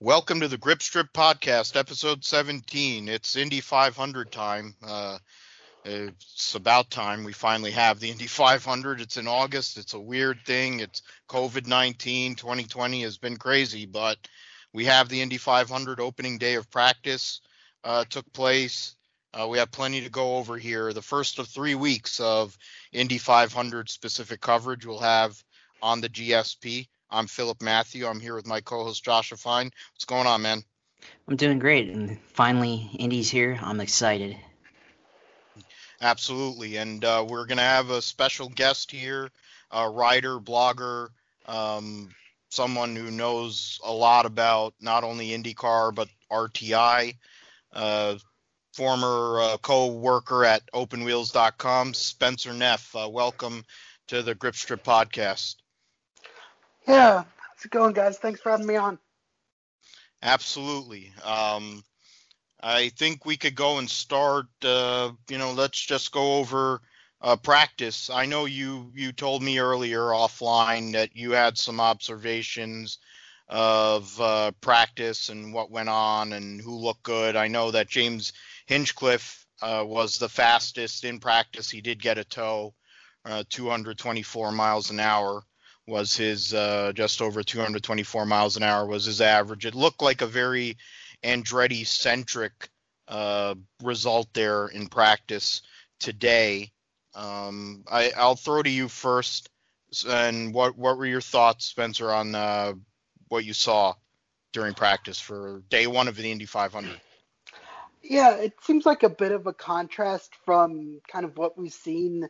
Welcome to the Grip Strip Podcast, episode 17. It's Indy 500 time. Uh, it's about time we finally have the Indy 500. It's in August. It's a weird thing. It's COVID 19. 2020 has been crazy, but we have the Indy 500 opening day of practice uh, took place. Uh, we have plenty to go over here. The first of three weeks of Indy 500 specific coverage we'll have on the GSP. I'm Philip Matthew. I'm here with my co-host Joshua Fine. What's going on, man? I'm doing great, and finally Indy's here. I'm excited. Absolutely, and uh, we're gonna have a special guest here, a writer, blogger, um, someone who knows a lot about not only IndyCar but RTI. Uh, former uh, co-worker at OpenWheels.com, Spencer Neff. Uh, welcome to the Grip Strip podcast. Yeah, how's it going, guys? Thanks for having me on. Absolutely. Um, I think we could go and start. Uh, you know, let's just go over uh, practice. I know you you told me earlier offline that you had some observations of uh, practice and what went on and who looked good. I know that James Hinchcliffe uh, was the fastest in practice. He did get a tow, uh, 224 miles an hour was his uh, just over 224 miles an hour was his average. It looked like a very Andretti centric uh, result there in practice today. Um, I, will throw to you first. And what what were your thoughts, Spencer, on uh, what you saw during practice for day one of the Indy 500? Yeah, it seems like a bit of a contrast from kind of what we've seen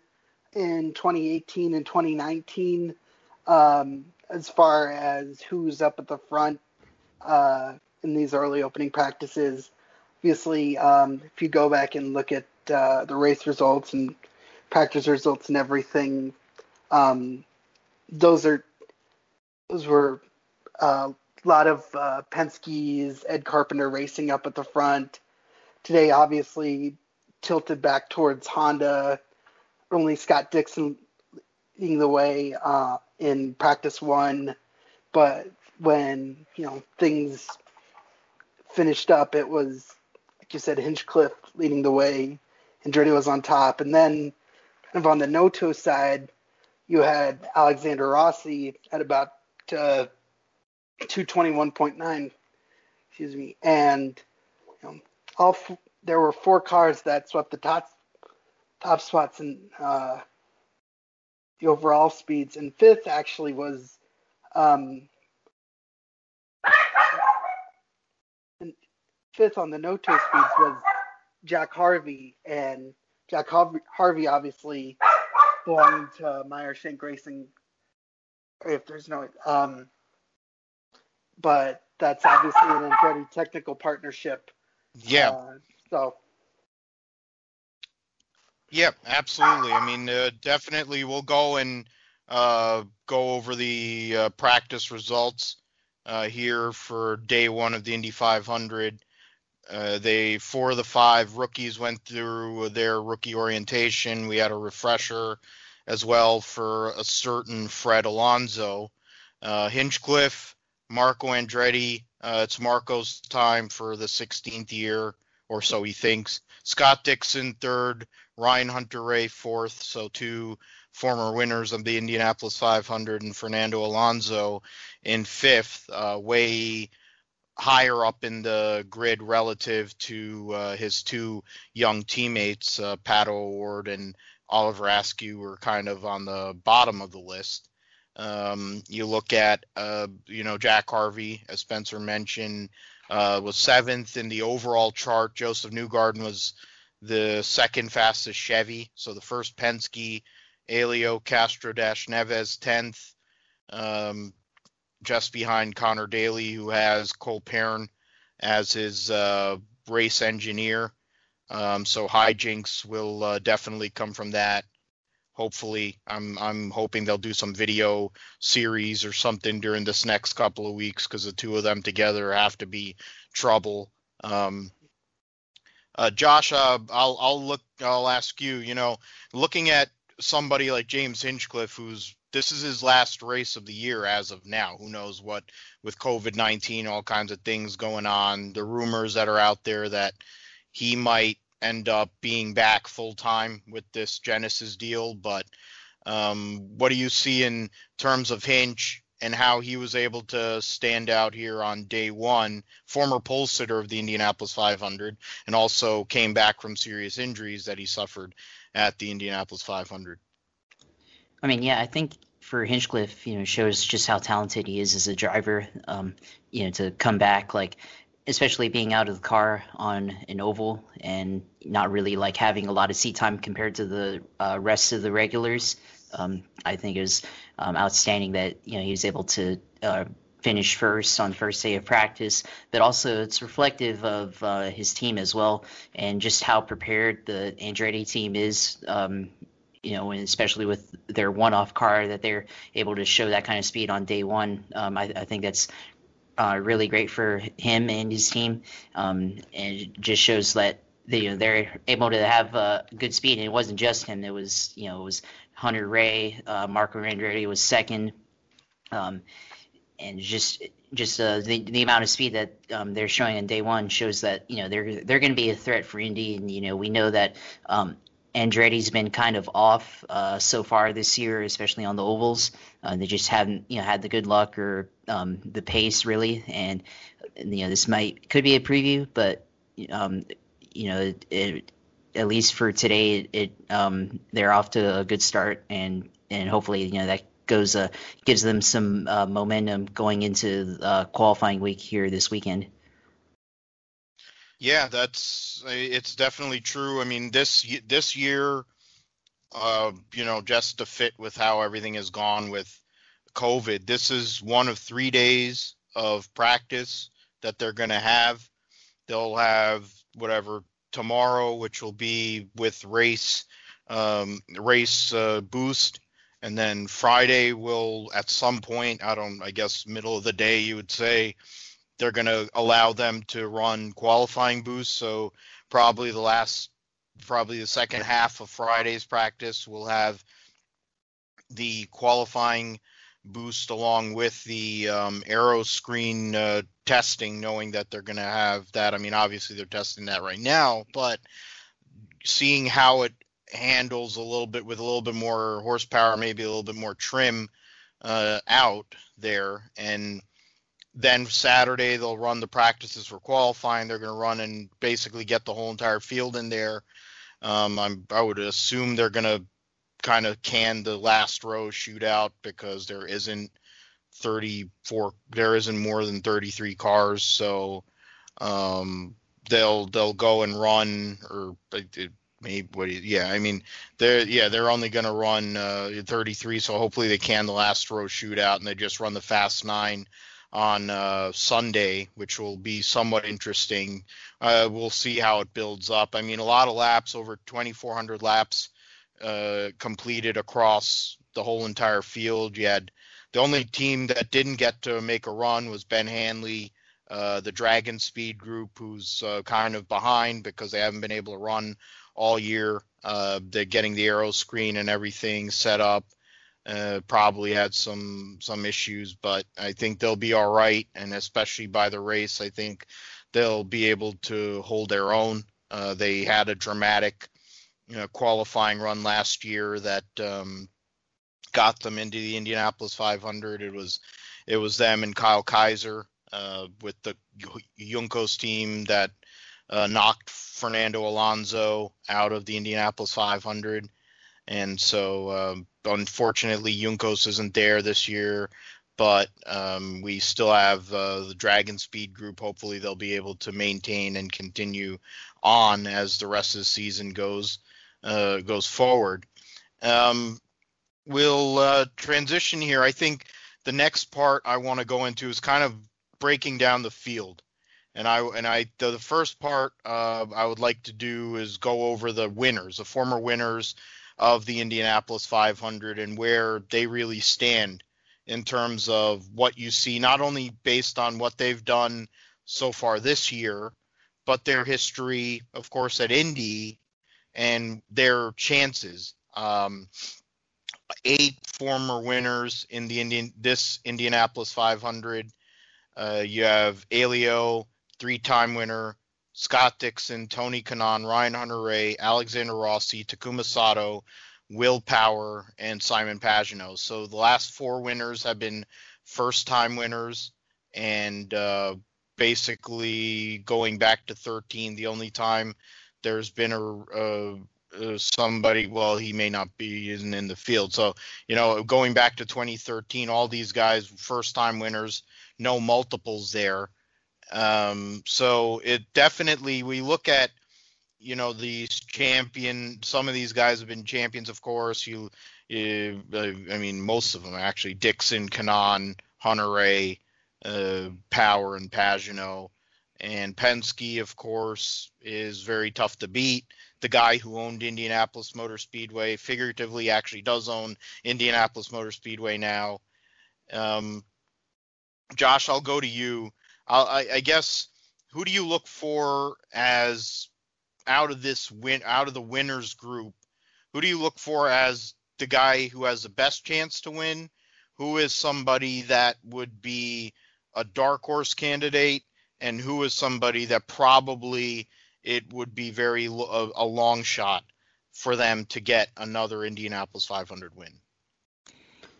in 2018 and 2019 um, as far as who's up at the front uh, in these early opening practices. Obviously, um, if you go back and look at uh, the race results and practice results and everything, um, those are those were uh, a lot of uh, Penske's Ed Carpenter racing up at the front. Today, obviously, tilted back towards Honda. Only Scott Dixon the way. Uh, in practice one, but when you know things finished up, it was like you said, Hinchcliffe leading the way, Andretti was on top, and then kind of on the no-tow side, you had Alexander Rossi at about uh, 221.9, excuse me, and you know, all f- there were four cars that swept the top top spots in uh, the overall speeds, and fifth actually was um, and fifth on the no-tow speeds was Jack Harvey, and Jack Harvey obviously belonging to Meyer Shank Racing. If there's no, um, but that's obviously an Andretti technical partnership. Yeah. Uh, so Yep, absolutely. I mean, uh, definitely we'll go and uh, go over the uh, practice results uh, here for day one of the Indy 500. Uh, they four of the five rookies went through their rookie orientation. We had a refresher as well for a certain Fred Alonso, uh, Hinchcliffe, Marco Andretti. it's Marco's time for the 16th year or so he thinks. Scott Dixon third, Ryan Hunter-Reay fourth, so two former winners of the Indianapolis 500, and Fernando Alonso in fifth, uh, way higher up in the grid relative to uh, his two young teammates, uh, Pato O'Ward and Oliver Askew, were kind of on the bottom of the list. Um, you look at, uh, you know, Jack Harvey, as Spencer mentioned, uh, was seventh in the overall chart. Josef Newgarden was the second fastest Chevy. So the first Penske, Helio Castroneves 10th, um, just behind Conor Daly, who has Cole Pearn as his uh, race engineer. Um, so hijinks will uh, definitely come from that. Hopefully, I'm I'm hoping they'll do some video series or something during this next couple of weeks because the two of them together have to be trouble. Um, uh, Josh, uh, I'll I'll look. I'll ask you. You know, looking at somebody like James Hinchcliffe, who's this is his last race of the year as of now. Who knows what with COVID 19, all kinds of things going on. The rumors that are out there that he might end up being back full time with this Genesis deal. But um, what do you see in terms of Hinch and how he was able to stand out here on day one? Former pole sitter of the Indianapolis 500 and also came back from serious injuries that he suffered at the Indianapolis 500. I mean, yeah, I think for Hinchcliffe, you know, shows just how talented he is as a driver. Um, you know, to come back like especially being out of the car on an oval and not really like having a lot of seat time compared to the uh, rest of the regulars. Um, I think was um, outstanding that you know he was able to uh, finish first on the first day of practice, but also it's reflective of uh, his team as well and just how prepared the Andretti team is. Um, you know, and especially with their one-off car that they're able to show that kind of speed on day one. Um, I, I, think that's uh, really great for him and his team, um, and it just shows that they, you know they're able to have uh, good speed. And it wasn't just him; it was you know it was Hunter-Reay, uh, Marco Andretti was second, um, and just just uh, the the amount of speed that um, they're showing on day one shows that you know they're they're going to be a threat for Indy, and you know we know that um, Andretti's been kind of off uh, so far this year, especially on the ovals. Uh, they just haven't, you know, had the good luck or um, the pace really. And you know, this might could be a preview, but um, you know, it, it, at least for today, it, um, they're off to a good start, and and hopefully, you know, that goes uh, gives them some uh, momentum going into uh, qualifying week here this weekend. Yeah, that's it's definitely true. I mean, this this year, uh, you know, just to fit with how everything has gone with COVID, this is one of three days of practice that they're going to have. They'll have whatever tomorrow, which will be with race um, race uh, boost, and then Friday will at some point, I don't, I guess middle of the day, you would say, they're going to allow them to run qualifying boosts. So probably the last, probably the second half of Friday's practice will have the qualifying boost along with the um, aero screen uh, testing, knowing that they're going to have that. I mean, obviously they're testing that right now, but seeing how it handles a little bit with a little bit more horsepower, maybe a little bit more trim uh, out there, and then Saturday they'll run the practices for qualifying. They're going to run and basically get the whole entire field in there. Um, I would assume they're going to kind of can the last row shootout because there isn't 34, there isn't more than 33 cars, so um, they'll they'll go and run or maybe what yeah i mean they're yeah they're only going to run uh, 33 so hopefully they can the last row shootout and they just run the fast nine on uh, Sunday, which will be somewhat interesting. Uh, we'll see how it builds up. I mean, a lot of laps, over 2,400 laps uh, completed across the whole entire field. You had the only team that didn't get to make a run was Ben Hanley, uh, the DragonSpeed Group, who's uh, kind of behind because they haven't been able to run all year. Uh, they're getting the aero screen and everything set up. Uh, probably had some some issues, but I think they'll be all right. And especially by the race, I think they'll be able to hold their own. Uh, they had a dramatic, you know, qualifying run last year that um, got them into the Indianapolis 500. It was it was them and Kyle Kaiser uh, with the Juncos team that uh, knocked Fernando Alonso out of the Indianapolis 500. And so um, unfortunately, Juncos isn't there this year, but um, we still have uh, the DragonSpeed group. Hopefully, they'll be able to maintain and continue on as the rest of the season goes uh, goes forward. Um, we'll uh, transition here. I think the next part I want to go into is kind of breaking down the field. And I and I the, the first part uh, I would like to do is go over the winners, the former winners of the Indianapolis 500 and where they really stand in terms of what you see, not only based on what they've done so far this year, but their history, of course, at Indy and their chances. Um, eight former winners in the Indian this Indianapolis 500. Uh, you have Helio, three-time winner, Scott Dixon, Tony Kanaan, Ryan Hunter-Reay, Alexander Rossi, Takuma Sato, Will Power, and Simon Pagenaud. So the last four winners have been first-time winners, and uh, basically going back to 13, the only time there's been a, a uh, somebody well he may not be isn't in the field. So you know going back to 2013 all these guys first time winners no multiples there. Um, so it definitely we look at you know these champion some of these guys have been champions of course. You, you i mean most of them actually dixon kanaan hunter-reay uh, power and pagenaud and penske of course is very tough to beat the guy who owned Indianapolis Motor Speedway, figuratively actually does own Indianapolis Motor Speedway now. Um, Josh, I'll go to you. I, I guess who do you look for as out of this win out of the winners group? Who do you look for as the guy who has the best chance to win? Who is somebody that would be a dark horse candidate, and who is somebody that probably it would be very a, a long shot for them to get another Indianapolis 500 win.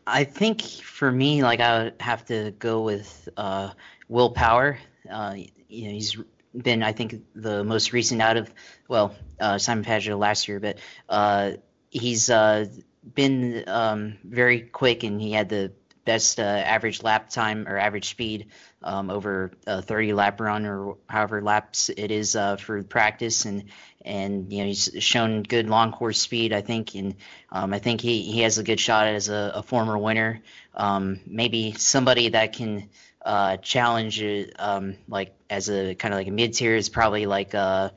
I think for me, like I would have to go with uh, Will Power. Uh, you know, he's been, I think, the most recent out of well, uh, Simon Pagenaud last year, but uh, he's uh, been um, very quick, and he had the best uh, average lap time or average speed um, over a 30 lap run or however laps it is uh, for practice. And and you know he's shown good long course speed I think. And um, I think he, he has a good shot as a, a former winner. Um, maybe somebody that can uh, challenge it um, like as a kind of like a mid tier is probably like uh,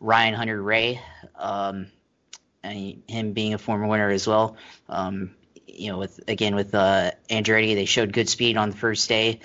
Ryan Hunter-Reay um, him being a former winner as well. Um, you know, with again with uh, Andretti, they showed good speed on the first day,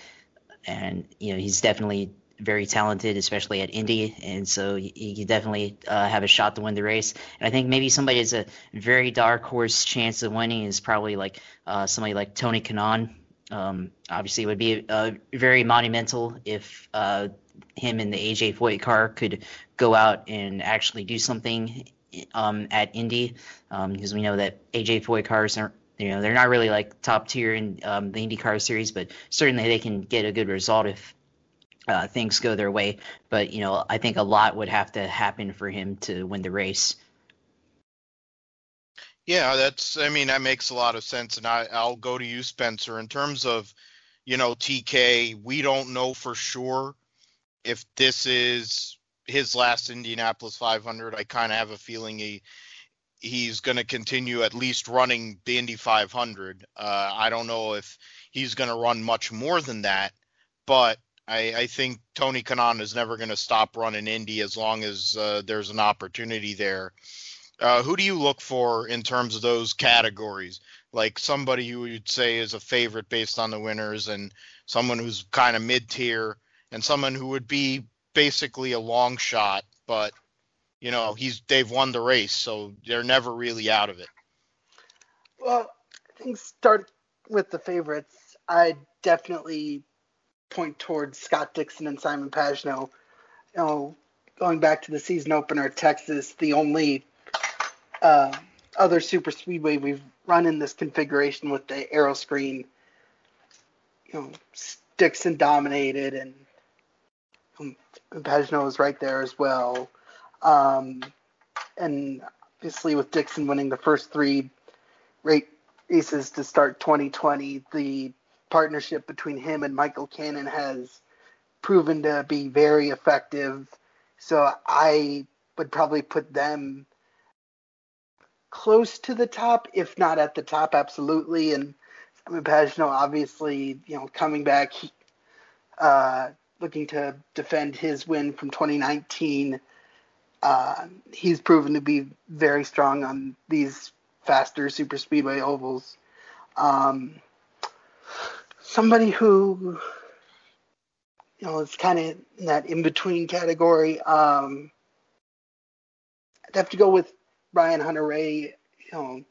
and you know he's definitely very talented, especially at Indy, and so he, he definitely uh, have a shot to win the race. And I think maybe somebody has a very dark horse chance of winning is probably like uh, somebody like Tony Kanaan. Um, obviously, it would be uh, very monumental if uh, him and the AJ Foyt car could go out and actually do something um, at Indy, because um, we know that AJ Foyt cars aren't you know, they're not really like top tier in um, the IndyCar series, but certainly they can get a good result if uh, things go their way. But you know, I think a lot would have to happen for him to win the race. Yeah, that's. I mean, that makes a lot of sense, and I, I'll go to you, Spencer. In terms of, you know, TK, we don't know for sure if this is his last Indianapolis 500. I kind of have a feeling he he's going to continue at least running the Indy 500. Uh, I don't know if he's going to run much more than that, but I, I think Tony Kanaan is never going to stop running Indy as long as uh, there's an opportunity there. Uh, who do you look for in terms of those categories? Like somebody you would say is a favorite based on the winners, and someone who's kind of mid tier, and someone who would be basically a long shot, but you know he's they've won the race, so they're never really out of it. Well, I think start with the favorites. I definitely point towards Scott Dixon and Simon Pagenaud. You know, going back to the season opener at Texas, the only uh, other super speedway we've run in this configuration with the aero screen. You know, Dixon dominated, and um, was right there as well. Um, and obviously, with Dixon winning the first three races to start 2020, the partnership between him and Michael Cannon has proven to be very effective. So I would probably put them close to the top, if not at the top, absolutely. And Simon Pagenaud, obviously, you know, coming back, uh, looking to defend his win from 2019 uh, he's proven to be very strong on these faster super speedway ovals. Um, somebody who you know is kind of in that in between category. Um, I'd have to go with Ryan Hunter-Reay. You know,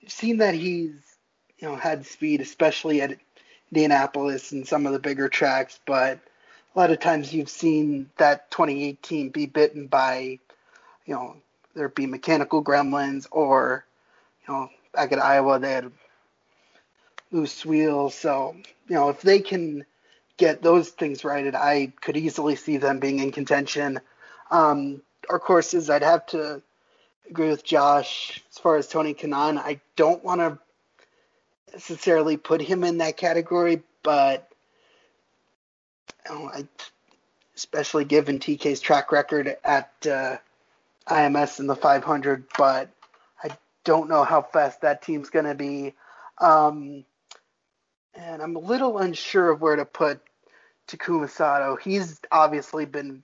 you've seen that he's you know had speed, especially at Indianapolis and some of the bigger tracks, but a lot of times you've seen that 2018 be bitten by, you know, there be mechanical gremlins or, you know, back at Iowa they had loose wheels. So, you know, if they can get those things righted, I could easily see them being in contention. Um, our courses, I'd have to agree with Josh as far as Tony Kanaan. I don't want to necessarily put him in that category, but know, I, especially given TK's track record at uh, IMS in the 500, but I don't know how fast that team's going to be. Um, and I'm a little unsure of where to put Takuma Sato. He's obviously been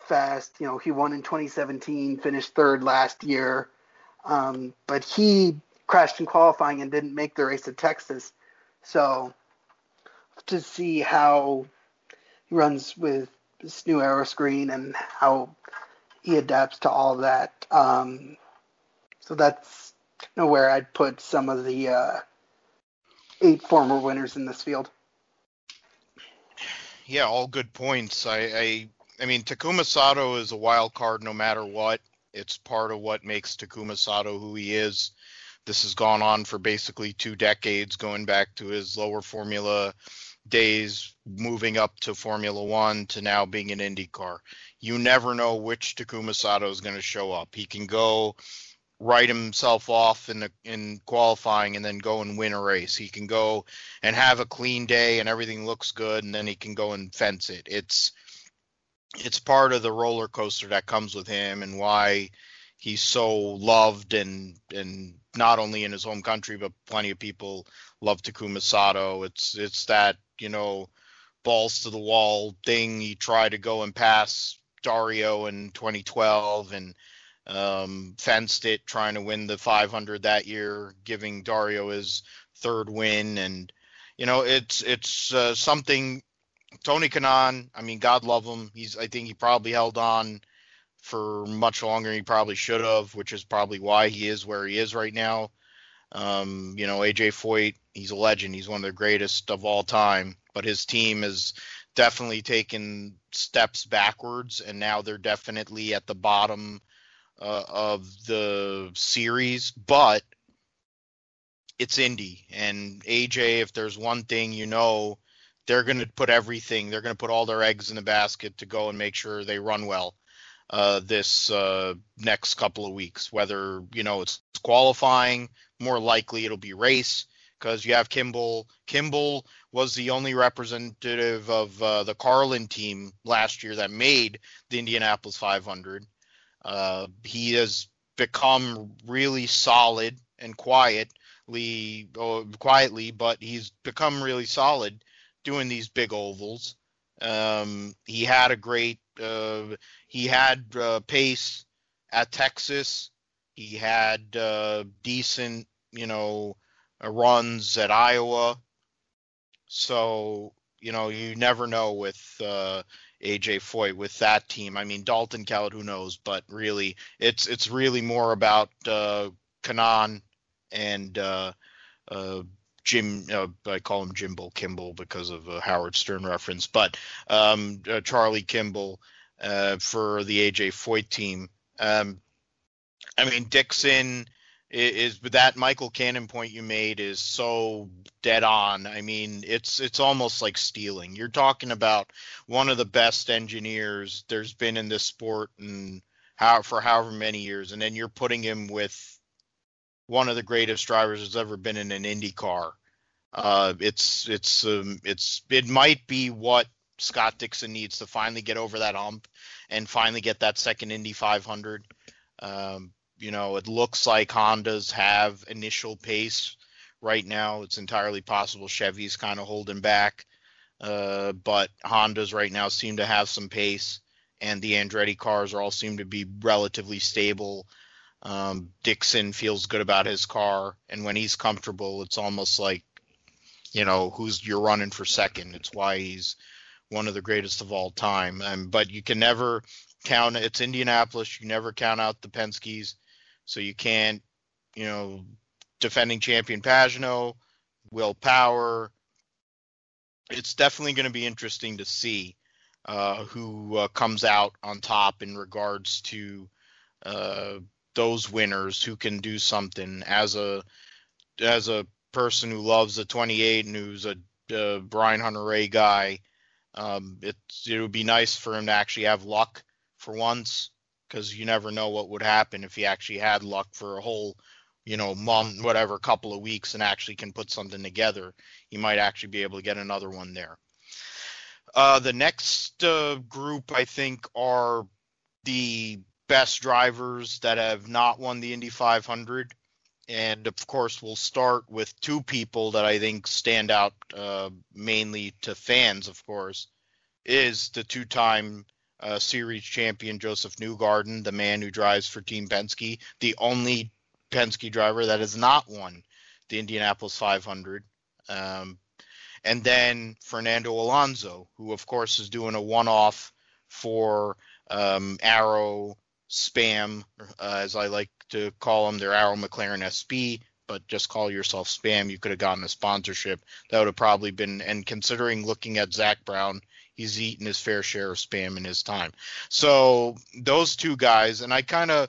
fast. You know, he won in 2017, finished third last year, um, but he crashed in qualifying and didn't make the race at Texas. So to see how he runs with this new aero screen and how he adapts to all that. Um, so that's you know, where I'd put some of the uh, eight former winners in this field. Yeah, all good points. I, I, I mean, Takuma Sato is a wild card no matter what. It's part of what makes Takuma Sato who he is. This has gone on for basically two decades, going back to his lower Formula days, moving up to Formula One to now being an IndyCar. You never know which Takuma Sato is going to show up. He can go write himself off in the, in qualifying and then go and win a race. He can go and have a clean day and everything looks good, and then he can go and fence it. It's it's part of the roller coaster that comes with him and why he's so loved and and not only in his home country but plenty of people love Takuma Sato. It's it's that you know balls to the wall thing. He tried to go and pass Dario in 2012 and um, fenced it, trying to win the 500 that year, giving Dario his third win. And you know it's it's uh, something. Tony Kanaan, I mean, God love him. He's I think he probably held on for much longer than he probably should have, which is probably why he is where he is right now. Um, you know, AJ Foyt, he's a legend. He's one of the greatest of all time, but his team has definitely taken steps backwards, and now they're definitely at the bottom uh, of the series. But it's Indy, and AJ, if there's one thing you know, they're going to put everything, they're going to put all their eggs in the basket to go and make sure they run well uh, this uh, next couple of weeks. Whether you know it's qualifying, more likely it'll be race because you have Kimball. Kimball was the only representative of uh, the Carlin team last year that made the Indianapolis 500. Uh, he has become really solid and quietly, oh, quietly, but he's become really solid doing these big ovals. Um, he had a great uh, he had uh, pace at Texas. He had uh, decent, you know, uh, runs at Iowa. So you know, you never know with uh, AJ Foyt with that team. I mean, Dalton Kellett, who knows? But really, it's it's really more about uh, Kanaan and uh, uh, Jim. Uh, I call him Jimbo Kimball because of a Howard Stern reference, but um, uh, Charlie Kimball uh, for the AJ Foyt team. Um, I mean, Dixon is, is that Michael Cannon point you made is so dead on. I mean, it's it's almost like stealing. You're talking about one of the best engineers there's been in this sport and how for however many years, and then you're putting him with one of the greatest drivers that's ever been in an Indy car. Uh, it's it's um, it's it might be what Scott Dixon needs to finally get over that hump and finally get that second Indy 500. Um, you know, it looks like Hondas have initial pace right now. It's entirely possible Chevy's kind of holding back, uh, but Hondas right now seem to have some pace, and the Andretti cars all seem to be relatively stable. Um, Dixon feels good about his car, and when he's comfortable, it's almost like, you know, who's you're running for second. It's why he's one of the greatest of all time. Um, but you can never count. It's Indianapolis. You never count out the Penske's, so you can't you know, defending champion Pagenaud, Will Power. It's definitely going to be interesting to see uh, who uh, comes out on top in regards to uh, those winners who can do something as a as a person who loves the 28 and who's a uh, Brian Hunter-Reay guy. Um, it it would be nice for him to actually have luck for once because you never know what would happen if he actually had luck for a whole you know month whatever couple of weeks and actually can put something together he might actually be able to get another one there uh, the next uh, group i think are the best drivers that have not won the indy 500 and of course we'll start with two people that i think stand out uh, mainly to fans of course is the two-time uh, series champion Josef newgarden the man who drives for team penske the only penske driver that has not won the indianapolis 500 um, and then fernando alonso who of course is doing a one-off for um, arrow spam uh, as i like to call them their Arrow McLaren SP, but just call yourself spam. You could have gotten a sponsorship. That would have probably been, and considering looking at Zak Brown, he's eaten his fair share of spam in his time. So those two guys, and I kind of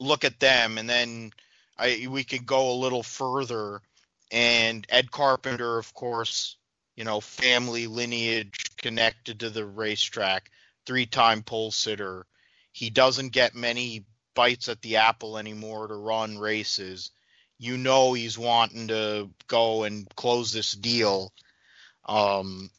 look at them, and then I we could go a little further. And Ed Carpenter, of course, you know, family lineage connected to the racetrack, three-time pole sitter. He doesn't get many bites at the apple anymore to run races. You know he's wanting to go and close this deal. Um,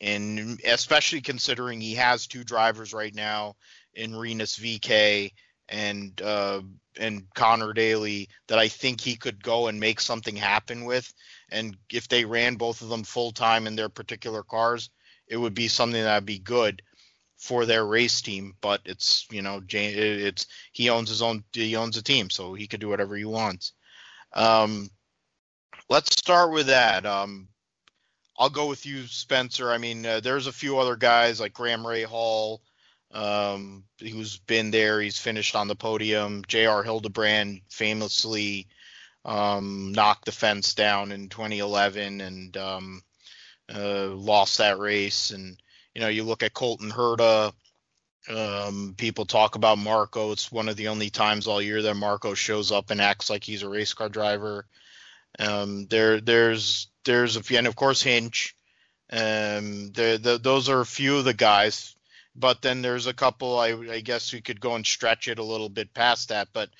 and especially considering he has two drivers right now in Rinus VeeKay and uh, and Conor Daly that I think he could go and make something happen with. And if they ran both of them full time in their particular cars, it would be something that'd be good for their race team, but it's you know it's he owns his own he owns a team, so he could do whatever he wants. Um, let's start with that. Um, I'll go with you, Spencer. I mean, uh, there's a few other guys like Graham Rahal, um, who's been there. He's finished on the podium. J.R. Hildebrand famously um, knocked the fence down in 2011 and um, uh, lost that race. And you know, you look at Colton Herta. Um, people talk about Marco. It's one of the only times all year that Marco shows up and acts like he's a race car driver. Um, there, there's, there's a few, and of course Hinch. Um, the, the, those are a few of the guys, but then there's a couple. I, I guess we could go and stretch it a little bit past that. But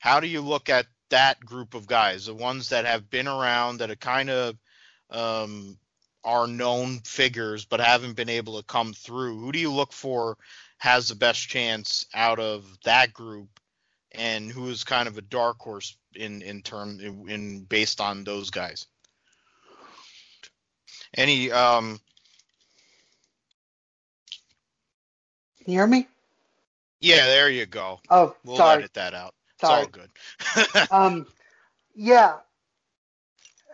how do you look at that group of guys, the ones that have been around, that are kind of um, are known figures but haven't been able to come through. Who do you look for has the best chance out of that group, and who is kind of a dark horse in in term in, in based on those guys? Any um. Can you hear me? Yeah, there you go. Oh, we'll sorry. edit that out. Sorry. It's all good. um, yeah.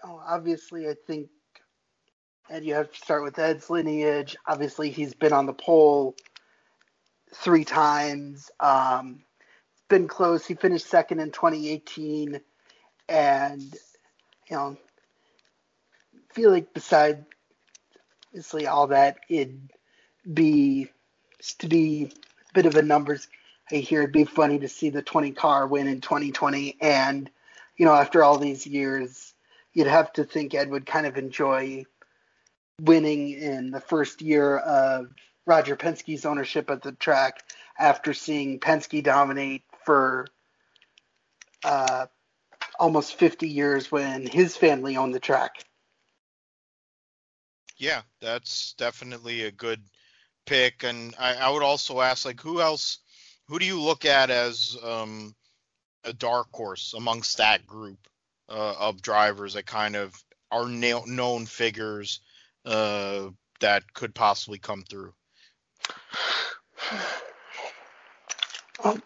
Oh, obviously, I think and you have to start with Ed's lineage. Obviously, he's been on the pole three times. Um, it's been close. He finished second in 2018, and you know, feel like beside obviously all that, it'd be to be a bit of a numbers. I hear it'd be funny to see the 20 car win in 2020, and you know, after all these years, you'd have to think Ed would kind of enjoy winning in the first year of Roger Penske's ownership of the track after seeing Penske dominate for uh, almost 50 years when his family owned the track. Yeah, that's definitely a good pick. And I, I would also ask, like, who else, who do you look at as um, a dark horse amongst that group uh, of drivers that kind of are na- known figures uh, that could possibly come through? Um,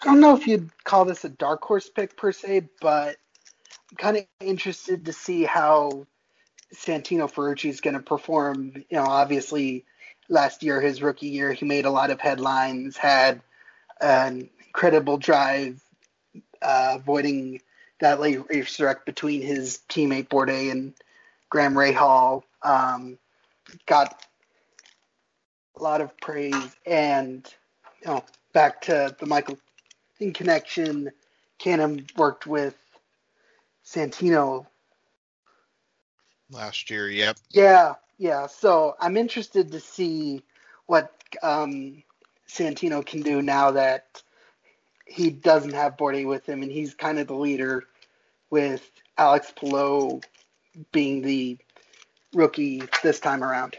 I don't know if you'd call this a dark horse pick per se, but I'm kind of interested to see how Santino Ferrucci is going to perform. You know, obviously last year, his rookie year, he made a lot of headlines, had an incredible drive, uh, avoiding that late race wreck between his teammate Bourdais and Graham Rahal. Um, got a lot of praise, and you know, back to the Michael in connection. Cannon worked with Santino last year. Yep. Yeah, yeah. So I'm interested to see what um, Santino can do now that he doesn't have Bourdais with him, and he's kind of the leader with Alex Palou being the rookie this time around.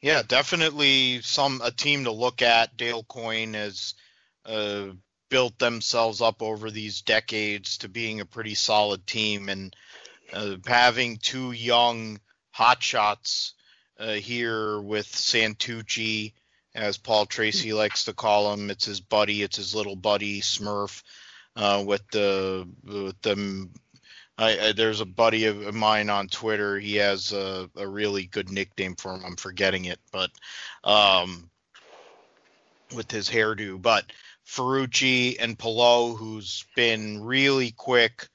Yeah, definitely some a team to look at. Dale Coyne has uh, built themselves up over these decades to being a pretty solid team, and uh, having two young hotshots uh, here with Santucci, as Paul Tracy likes to call him. It's his buddy. It's his little buddy Smurf. Uh, with the with the I, I, there's a buddy of mine on Twitter. He has a, a, really good nickname for him. I'm forgetting it, but um, with his hairdo. But Ferrucci and Palou, who's been really quick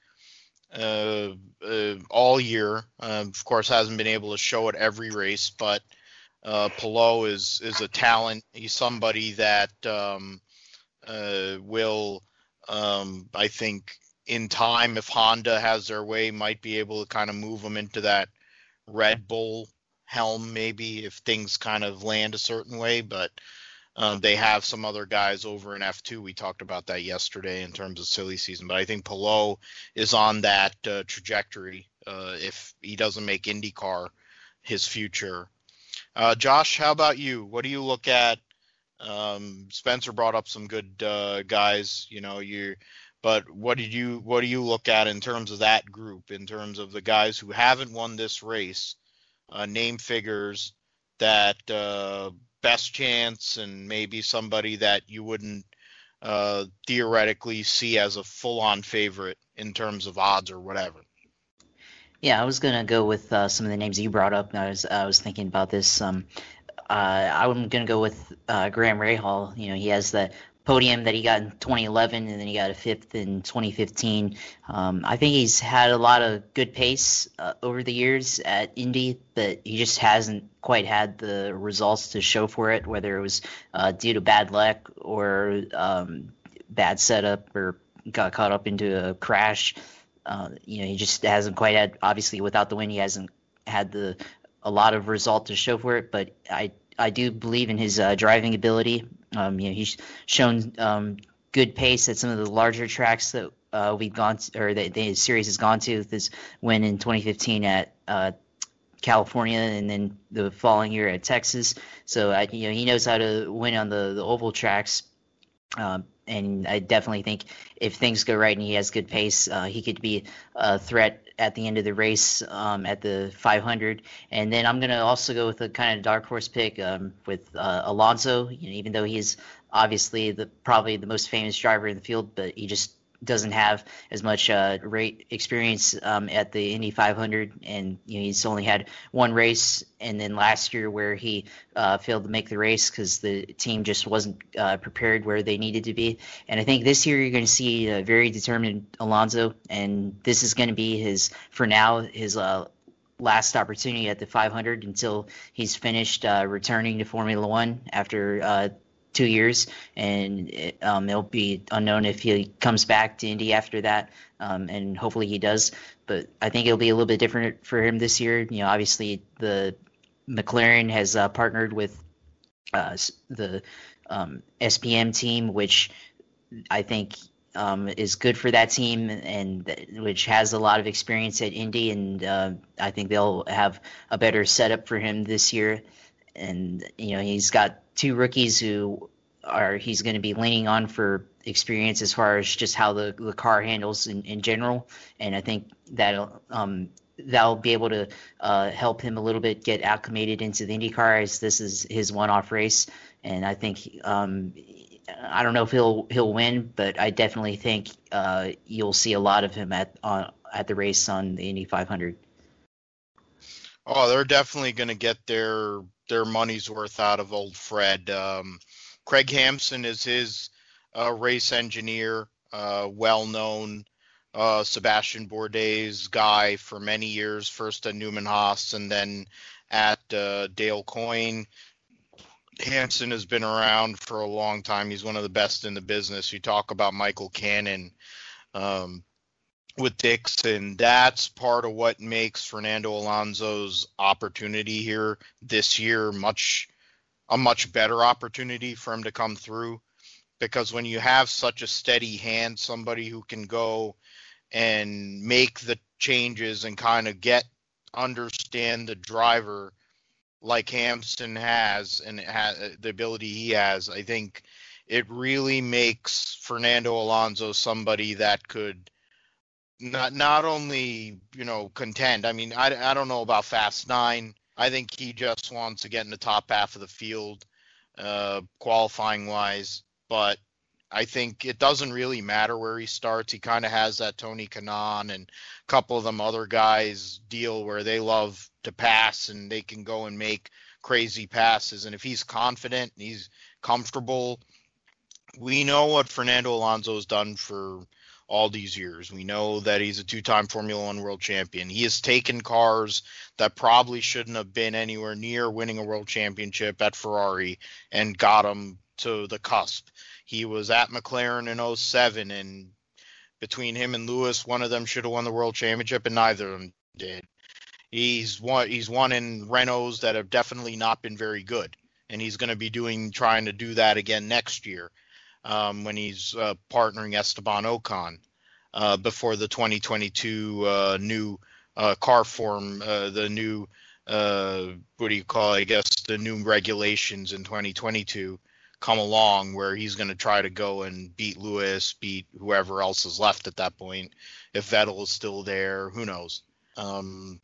uh, uh, all year. Uh, of course, hasn't been able to show at every race, but uh, is is a talent. He's somebody that um, uh, will, um, I think, in time, if Honda has their way, might be able to kind of move them into that Red Bull helm, maybe if things kind of land a certain way. But um, they have some other guys over in F2. We talked about that yesterday in terms of silly season, but I think Palou is on that uh, trajectory. Uh, if he doesn't make IndyCar his future, uh, Josh, how about you? What do you look at? Um, Spencer brought up some good uh, guys. You know, you. But what did you what do you look at in terms of that group? In terms of the guys who haven't won this race, uh, name figures that uh, best chance and maybe somebody that you wouldn't uh, theoretically see as a full-on favorite in terms of odds or whatever. Yeah, I was gonna go with uh, some of the names you brought up. I was I was thinking about this. Um, uh, I'm gonna go with uh, Graham Rahal. You know, he has the podium that he got in 2011, and then he got a fifth in 2015. Um, I think he's had a lot of good pace uh, over the years at Indy, but he just hasn't quite had the results to show for it, whether it was uh, due to bad luck or um, bad setup or got caught up into a crash. Uh, you know, he just hasn't quite had. Obviously, without the win, he hasn't had the a lot of result to show for it. But I I do believe in his uh, driving ability. Um, you know, he's shown um, good pace at some of the larger tracks that uh, we've gone to, or that the series has gone to. This win in 2015 at uh, California, and then the following year at Texas. So you know, he knows how to win on the the oval tracks. Um, and I definitely think if things go right and he has good pace, uh, he could be a threat at the end of the race um, at the 500. And then I'm going to also go with a kind of dark horse pick um, with uh, Alonso. You know, even though he's obviously the probably the most famous driver in the field, but he just doesn't have as much uh, rate experience um, at the Indy 500, and you know, he's only had one race, and then last year where he uh, failed to make the race because the team just wasn't uh, prepared where they needed to be. And I think this year you're going to see a very determined Alonso, and this is going to be his for now his uh, last opportunity at the 500 until he's finished uh, returning to Formula One after uh, two years, and it, um, it'll be unknown if he comes back to Indy after that, um, and hopefully he does. But I think it'll be a little bit different for him this year. You know, obviously the McLaren has uh, partnered with uh, the um, SPM team, which I think um, is good for that team and which has a lot of experience at Indy, and uh, I think they'll have a better setup for him this year. And you know, he's got two rookies who are he's going to be leaning on for experience as far as just how the, the car handles in, in general. And I think that'll um, that'll be able to uh, help him a little bit get acclimated into the IndyCar as this is his one-off race. And I think um, I don't know if he'll he'll win, but I definitely think uh, you'll see a lot of him at on at the race on the Indy 500. Oh, they're definitely going to get their their money's worth out of old Fred. Um, Craig Hampson is his uh, race engineer, uh, well known uh, Sebastian Bourdais guy for many years, first at Newman Haas and then at uh, Dale Coyne. Hampson has been around for a long time. He's one of the best in the business. You talk about Michael Cannon um, with Dixon. That's part of what makes Fernando Alonso's opportunity here this year much a much better opportunity for him to come through because when you have such a steady hand, somebody who can go and make the changes and kind of get understand the driver like Hampson has and has the ability he has, I think it really makes Fernando Alonso somebody that could not not only you know contend. I mean, I, I don't know about Fast Nine. I think he just wants to get in the top half of the field, uh, qualifying wise. But I think it doesn't really matter where he starts. He kind of has that Tony Kanaan and a couple of them other guys deal where they love to pass and they can go and make crazy passes. And if he's confident and he's comfortable, we know what Fernando Alonso has done for all these years. We know that he's a two-time Formula 1 world champion. He has taken cars that probably shouldn't have been anywhere near winning a world championship at Ferrari and got them to the cusp. He was at McLaren in 07 and between him and Lewis, one of them should have won the world championship and neither of them did. He's won he's won in Renaults that have definitely not been very good and he's going to be doing trying to do that again next year um, when he's uh, partnering Esteban Ocon uh, before the 2022 uh, new uh, car form, uh, the new uh, what do you call? It? I guess the new regulations in 2022 come along where he's going to try to go and beat Lewis, beat whoever else is left at that point. If Vettel is still there, who knows? Um,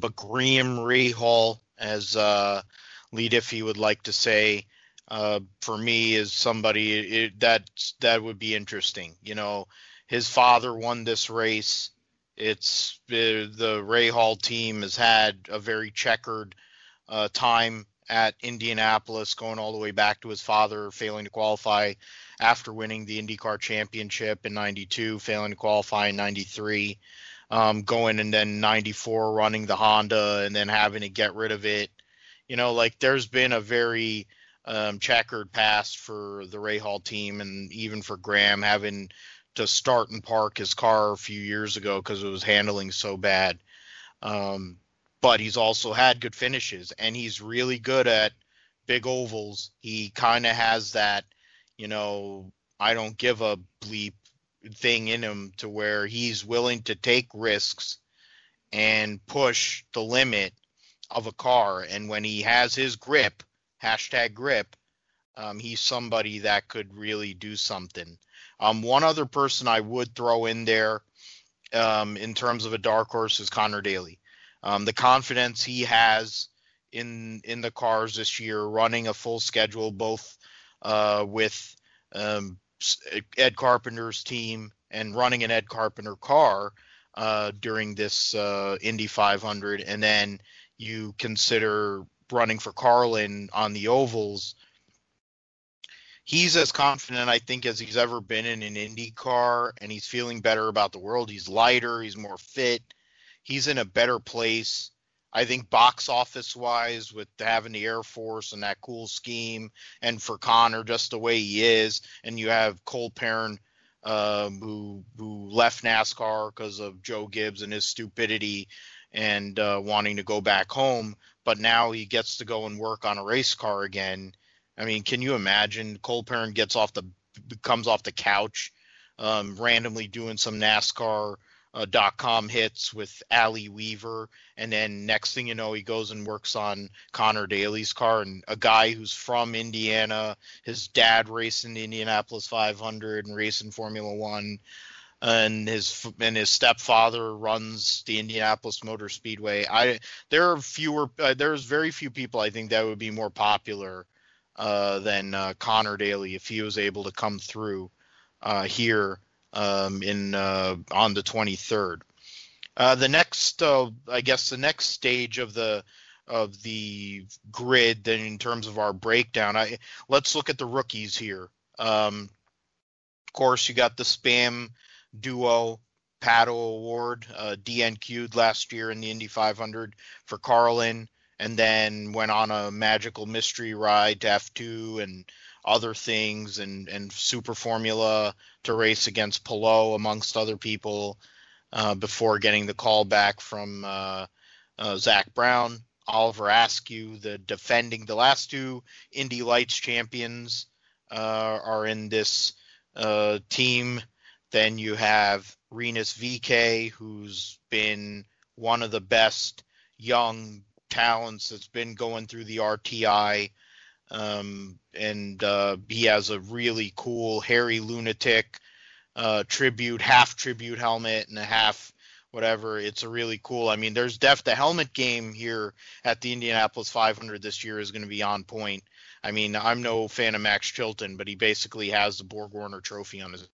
but Graham Rahal, as uh, lead if he would like to say, uh, for me is somebody it, that that would be interesting. You know, his father won this race. It's uh, the Rahal team has had a very checkered uh, time at Indianapolis, going all the way back to his father failing to qualify after winning the IndyCar championship in 92, failing to qualify in 93, um, going and then 94 running the Honda and then having to get rid of it. You know, like there's been a very um, checkered past for the Rahal team and even for Graham having to start and park his car a few years ago because it was handling so bad. Um, but he's also had good finishes and he's really good at big ovals. He kind of has that, you know, I don't give a bleep thing in him to where he's willing to take risks and push the limit of a car. And when he has his grip, hashtag grip, um, he's somebody that could really do something. Um, one other person I would throw in there um, in terms of a dark horse is Conor Daly. Um, the confidence he has in in the cars this year, running a full schedule, both uh, with um, Ed Carpenter's team and running an Ed Carpenter car uh, during this uh, Indy 500, and then you consider running for Carlin on the ovals, he's as confident, I think, as he's ever been in an Indy car, and he's feeling better about the world. He's lighter, he's more fit, he's in a better place. I think box office wise, with having the Air Force and that cool scheme, and for Conor just the way he is, and you have Cole Pearn, um, who who left NASCAR because of Joe Gibbs and his stupidity and uh, wanting to go back home but now he gets to go and work on a race car again. I mean, can you imagine Cole Pearn gets off the comes off the couch, um, randomly doing some NASCAR uh, dot com hits with Ali Weaver, and then next thing you know, he goes and works on Conor Daly's car, and a guy who's from Indiana, his dad racing the Indianapolis 500 and racing Formula One and his and his stepfather runs the Indianapolis Motor Speedway. I there are fewer uh, there's very few people I think that would be more popular uh, than uh, Conor Daly if he was able to come through uh, here um, in uh, on the 23rd. Uh, the next, I guess, the next stage of the of the grid than in terms of our breakdown. I let's look at the rookies here. Um, of course, you got the spam duo Pato O'Ward, uh, DNQ'd last year in the Indy 500 for Carlin, and then went on a magical mystery ride to F2 and other things, and and Super Formula to race against Palou amongst other people, uh, before getting the call back from uh, uh Zak Brown. Oliver Askew, the defending the last two Indy Lights champions, uh, are in this uh, team. Then you have Rinus VeeKay, who's been one of the best young talents that's been going through the RTI. Um, and uh, he has a really cool Arie Luyendyk uh, tribute, half tribute helmet and a half whatever. It's a really cool. I mean, there's def the helmet game here at the Indianapolis 500 this year is going to be on point. I mean, I'm no fan of Max Chilton, but he basically has the Borg Warner Trophy on his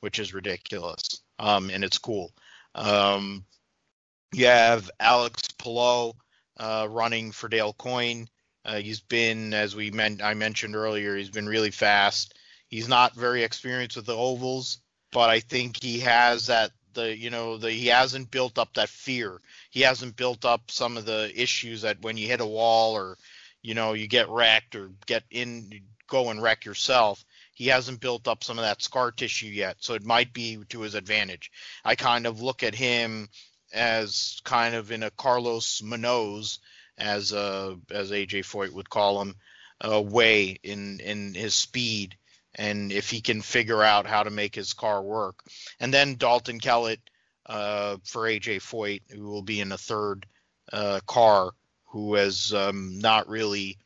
which is ridiculous. Um, and it's cool. Um, you have Alex Palou uh, running for Dale Coyne. Uh, he's been, as we meant, I mentioned earlier, he's been really fast. He's not very experienced with the ovals, but I think he has that the you know the he hasn't built up that fear. He hasn't built up some of the issues that when you hit a wall or you know you get wrecked or get in go and wreck yourself. He hasn't built up some of that scar tissue yet, so it might be to his advantage. I kind of look at him as kind of in a Carlos Munoz, as uh, as AJ Foyt would call him, uh, way in in his speed and if he can figure out how to make his car work. And then Dalton Kellett uh, for AJ Foyt, who will be in a third uh, car, who has um, not really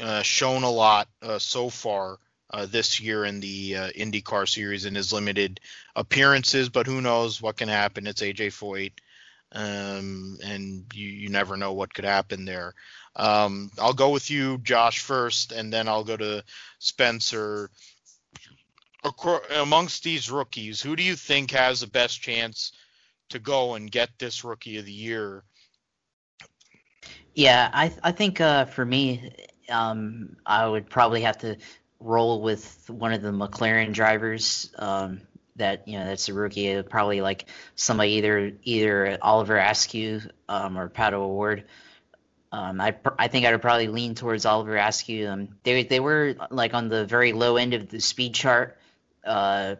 uh, shown a lot uh, so far. Uh, this year in the uh, IndyCar series in his limited appearances, but who knows what can happen? It's AJ Foyt, um, and you, you never know what could happen there. Um, I'll go with you, Josh, first, and then I'll go to Spencer amongst these rookies, who do you think has the best chance to go and get this rookie of the year? Yeah, I I think uh, for me, um, I would probably have to roll with one of the McLaren drivers. Um, that you know that's a rookie, probably like somebody either either Oliver Askew um, or Pato O'Ward. Um, I I think I would probably lean towards Oliver Askew. Um, they they were like on the very low end of the speed chart uh,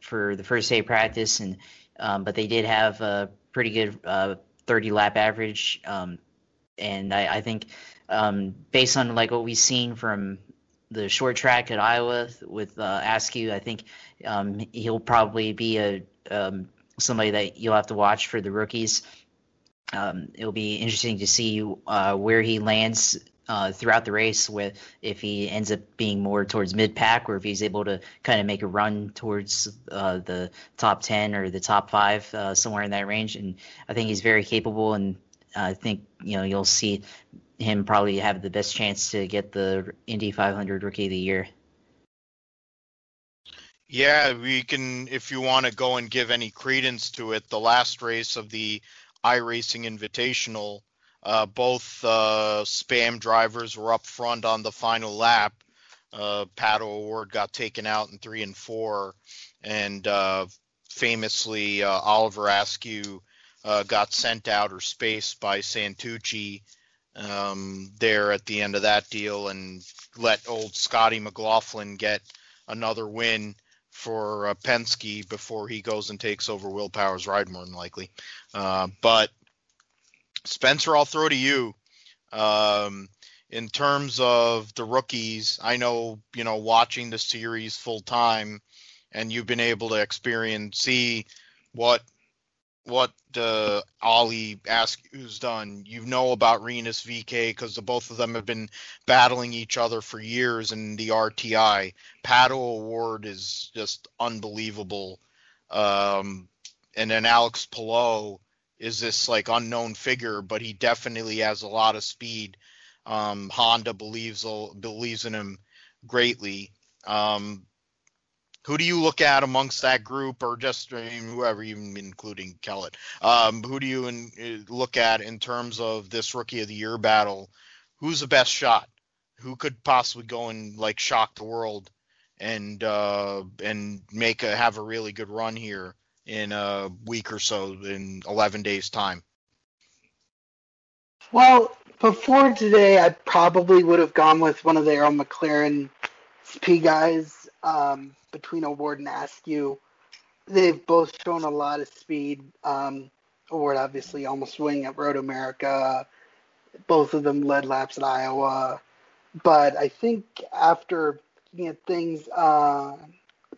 for the first day of practice, and um, but they did have a pretty good uh, 30 lap average, um, and I, I think um, based on like what we've seen from the short track at Iowa with uh, Askew, I think um, he'll probably be a um, somebody that you'll have to watch for the rookies. Um, it'll be interesting to see uh, where he lands uh, throughout the race with if he ends up being more towards mid pack or if he's able to kind of make a run towards uh, the top 10 or the top five uh, somewhere in that range and i think he's very capable and i think you know you'll see him probably have the best chance to get the indy 500 rookie of the year yeah we can if you want to go and give any credence to it the last race of the iRacing Invitational uh, both uh, spam drivers were up front on the final lap. Uh, Pato O'Ward got taken out in three and four, and uh, famously uh, Oliver Askew uh, got sent out or spaced by Santucci um, there at the end of that deal, and let old Scotty McLaughlin get another win for uh, Penske before he goes and takes over Will Power's ride, more than likely. Uh, but Spencer, I'll throw to you. Um, in terms of the rookies, I know you know watching the series full time, and you've been able to experience see what what uh, Ollie Askew's done. You know about Rinus VeeKay because the both of them have been battling each other for years in the RTI. Pato O'Ward is just unbelievable. Um, and then Alex Palou is this like unknown figure, but he definitely has a lot of speed. Um, Honda believes believes in him greatly. Um, who do you look at amongst that group, or just I mean, whoever, even including Kellett? Um, who do you in, uh, look at in terms of this rookie of the year battle? Who's the best shot? Who could possibly go and like shock the world and uh, and make a have a really good run here in a week or so in 11 days time? Well, before today, I probably would have gone with one of the Arrow McLaren SP guys um, between O'Ward and Askew. They've both shown a lot of speed. Um, O'Ward obviously almost winning at Road America. Both of them led laps at Iowa. But I think after looking at things, uh,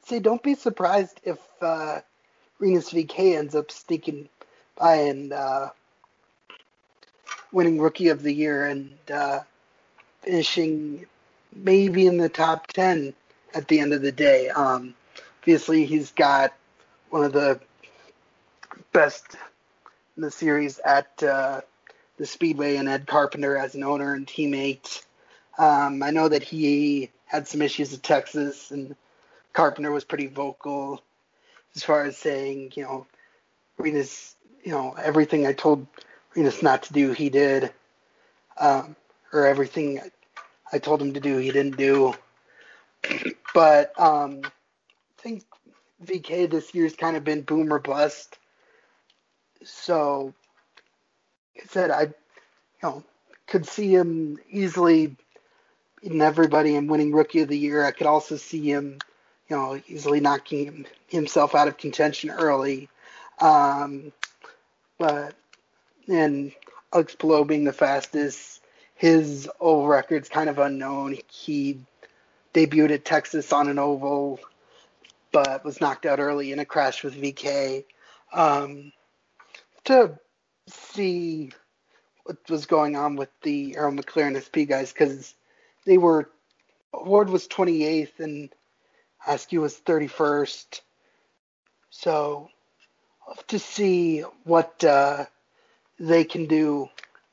say don't be surprised if uh, Rinus VeeKay ends up sneaking by and uh, winning Rookie of the Year and uh, finishing maybe in the top 10 at the end of the day. Um, obviously, he's got one of the best in the series at uh, the Speedway and Ed Carpenter as an owner and teammate. Um, I know that he had some issues at Texas, and Carpenter was pretty vocal as far as saying, you know, Rinus, you know, everything I told Rinus not to do, he did, um, or everything I told him to do, he didn't do. But um, I think VeeKay this year's kind of been boom or bust. So, like I said, I, you know, could see him easily beating everybody and winning Rookie of the Year. I could also see him, you know, easily knocking himself out of contention early. Um, but and Alex being the fastest, his oval record's kind of unknown. He debuted at Texas on an oval, but was knocked out early in a crash with VeeKay. Um, to see what was going on with the Arrow McLaren SP guys, because they were Ward was 28th and Askew was 31st. So to see what uh, they can do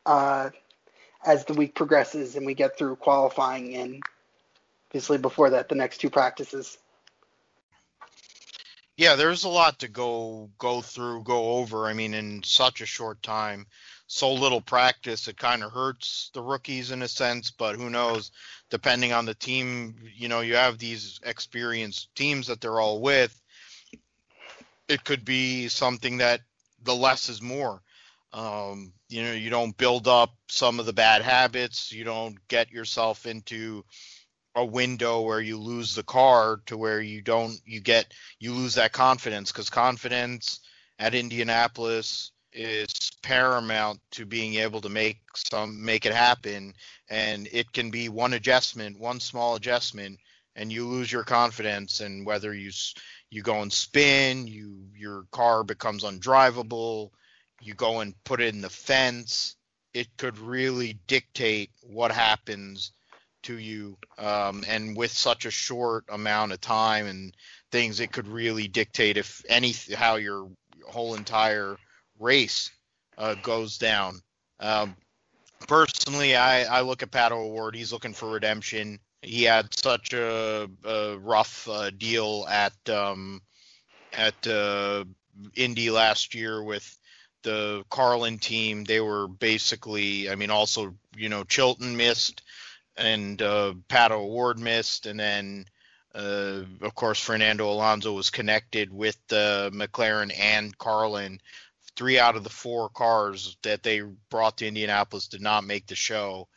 uh, as the week progresses and we get through qualifying and obviously before that the next two practices. Yeah, there's a lot to go go through, go over. I mean, in such a short time, so little practice, it kind of hurts the rookies in a sense. But who knows? Depending on the team, you know, you have these experienced teams that they're all with. It could be something that the less is more. Um, you know, you don't build up some of the bad habits. You don't get yourself into a window where you lose the car to where you don't you get you lose that confidence because confidence at Indianapolis is paramount to being able to make some make it happen. And it can be one adjustment one small adjustment and you lose your confidence. And whether you you go and spin you your car becomes undrivable you go and put it in the fence, it could really dictate what happens to you. Um, and with such a short amount of time and things, it could really dictate if any how your whole entire race uh, goes down. Um, personally, I, I look at Pato O'Ward. He's looking for redemption. He had such a, a rough uh, deal at um, at uh, Indy last year with the Carlin team, they were basically, I mean, also, you know, Chilton missed and uh, Pato O'Ward missed, and then, uh, of course, Fernando Alonso was connected with uh, McLaren and Carlin. Three out of the four cars that they brought to Indianapolis did not make the show,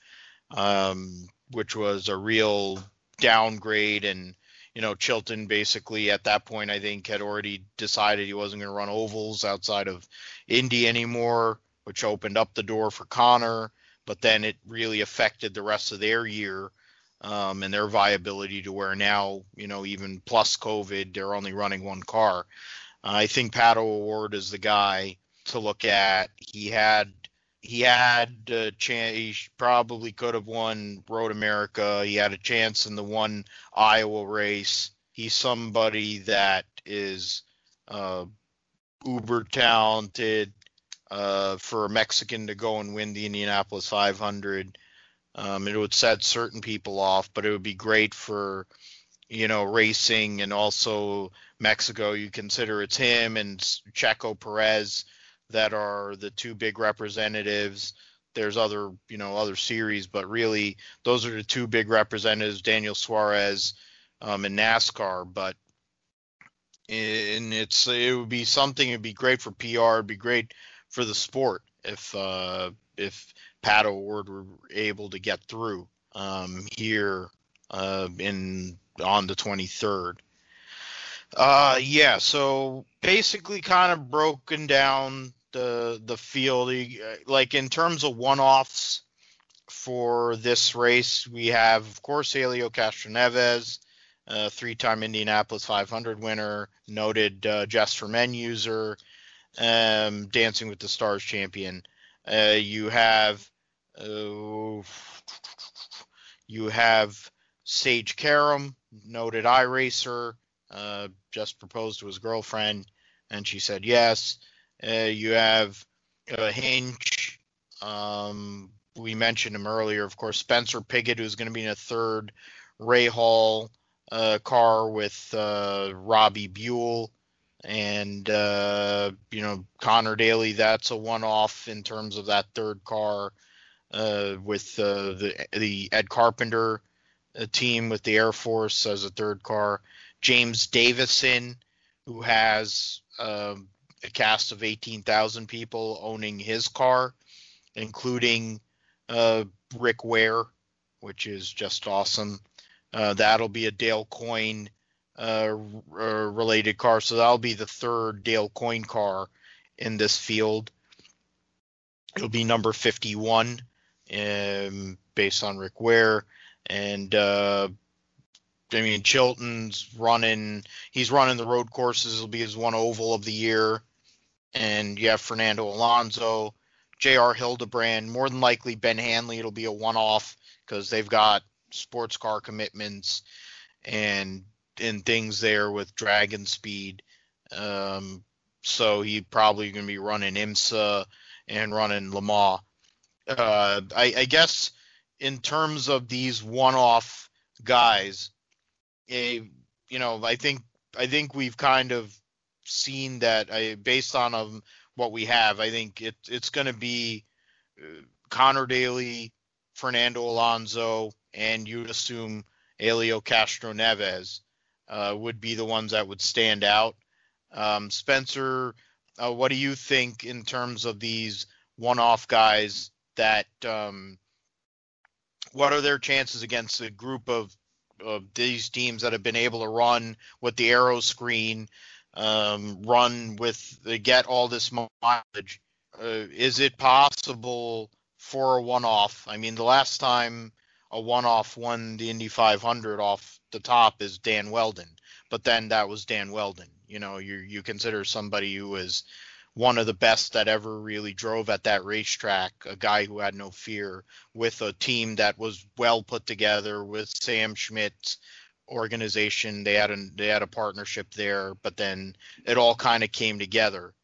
um, which was a real downgrade and you know, Chilton basically at that point, I think, had already decided he wasn't going to run ovals outside of Indy anymore, which opened up the door for Conor. But then it really affected the rest of their year um, and their viability to where now, you know, even plus COVID, they're only running one car. Uh, I think Pato O'Ward is the guy to look at. He had he had a chance. He probably could have won Road America. He had a chance in the one Iowa race. He's somebody that is uh, uber talented uh, for a Mexican to go and win the Indianapolis 500. Um, it would set certain people off, but it would be great for you know, racing and also Mexico. You consider it's him and Checo Perez that are the two big representatives. There's other, you know, other series, but really those are the two big representatives, Daniel Suarez um, in NASCAR. But and it's it would be something. It'd be great for PR. It'd be great for the sport if uh, if Pato O'Ward were able to get through um, here uh, in on the 23rd. Uh, yeah, so basically, kind of broken down the the field. Like in terms of one-offs for this race, we have of course Helio Castroneves, uh, three-time Indianapolis 500 winner, noted uh, Just for Men user, um, Dancing with the Stars champion. Uh, you have uh, you have Sage Karam, noted iRacer, uh, just proposed to his girlfriend, and she said yes. Uh, you have uh, Hinch. Um, we mentioned him earlier, of course. Spencer Pigot, who's going to be in a third Rahal uh, car with uh, Robbie Buhl, and uh, you know Conor Daly. That's a one-off in terms of that third car uh, with the the Ed Carpenter team with the Air Force as a third car. James Davison, who has um, a cast of 18,000 people owning his car, including uh, Rick Ware, which is just awesome. Uh, that'll be a Dale Coyne uh, r- related car, so that'll be the third Dale Coyne car in this field. It'll be number 51, um, based on Rick Ware, and uh, I mean, Chilton's running. He's running the road courses. It'll be his one oval of the year, and you have Fernando Alonso, J.R. Hildebrand. More than likely, Ben Hanley. It'll be a one-off because they've got sports car commitments and and things there with DragonSpeed. Um, so he probably going to be running IMSA and running Le Mans. Uh, I, I guess in terms of these one-off guys you know I think I think we've kind of seen that I, based on um, what we have. I think it, it's going to be uh, Conor Daly, Fernando Alonso, and you'd assume Helio Castroneves uh, would be the ones that would stand out. Um, Spencer, uh, what do you think in terms of these one-off guys that um, what are their chances against a group of of these teams that have been able to run with the aero screen, um, run with get all this mileage. Uh, is it possible for a one-off? I mean, the last time a one-off won the Indy 500 off the top is Dan Wheldon, but then that was Dan Wheldon. You know, you you consider somebody who is one of the best that ever really drove at that racetrack, a guy who had no fear with a team that was well put together with Sam Schmidt's organization. They had a they had a partnership there, but then it all kind of came together.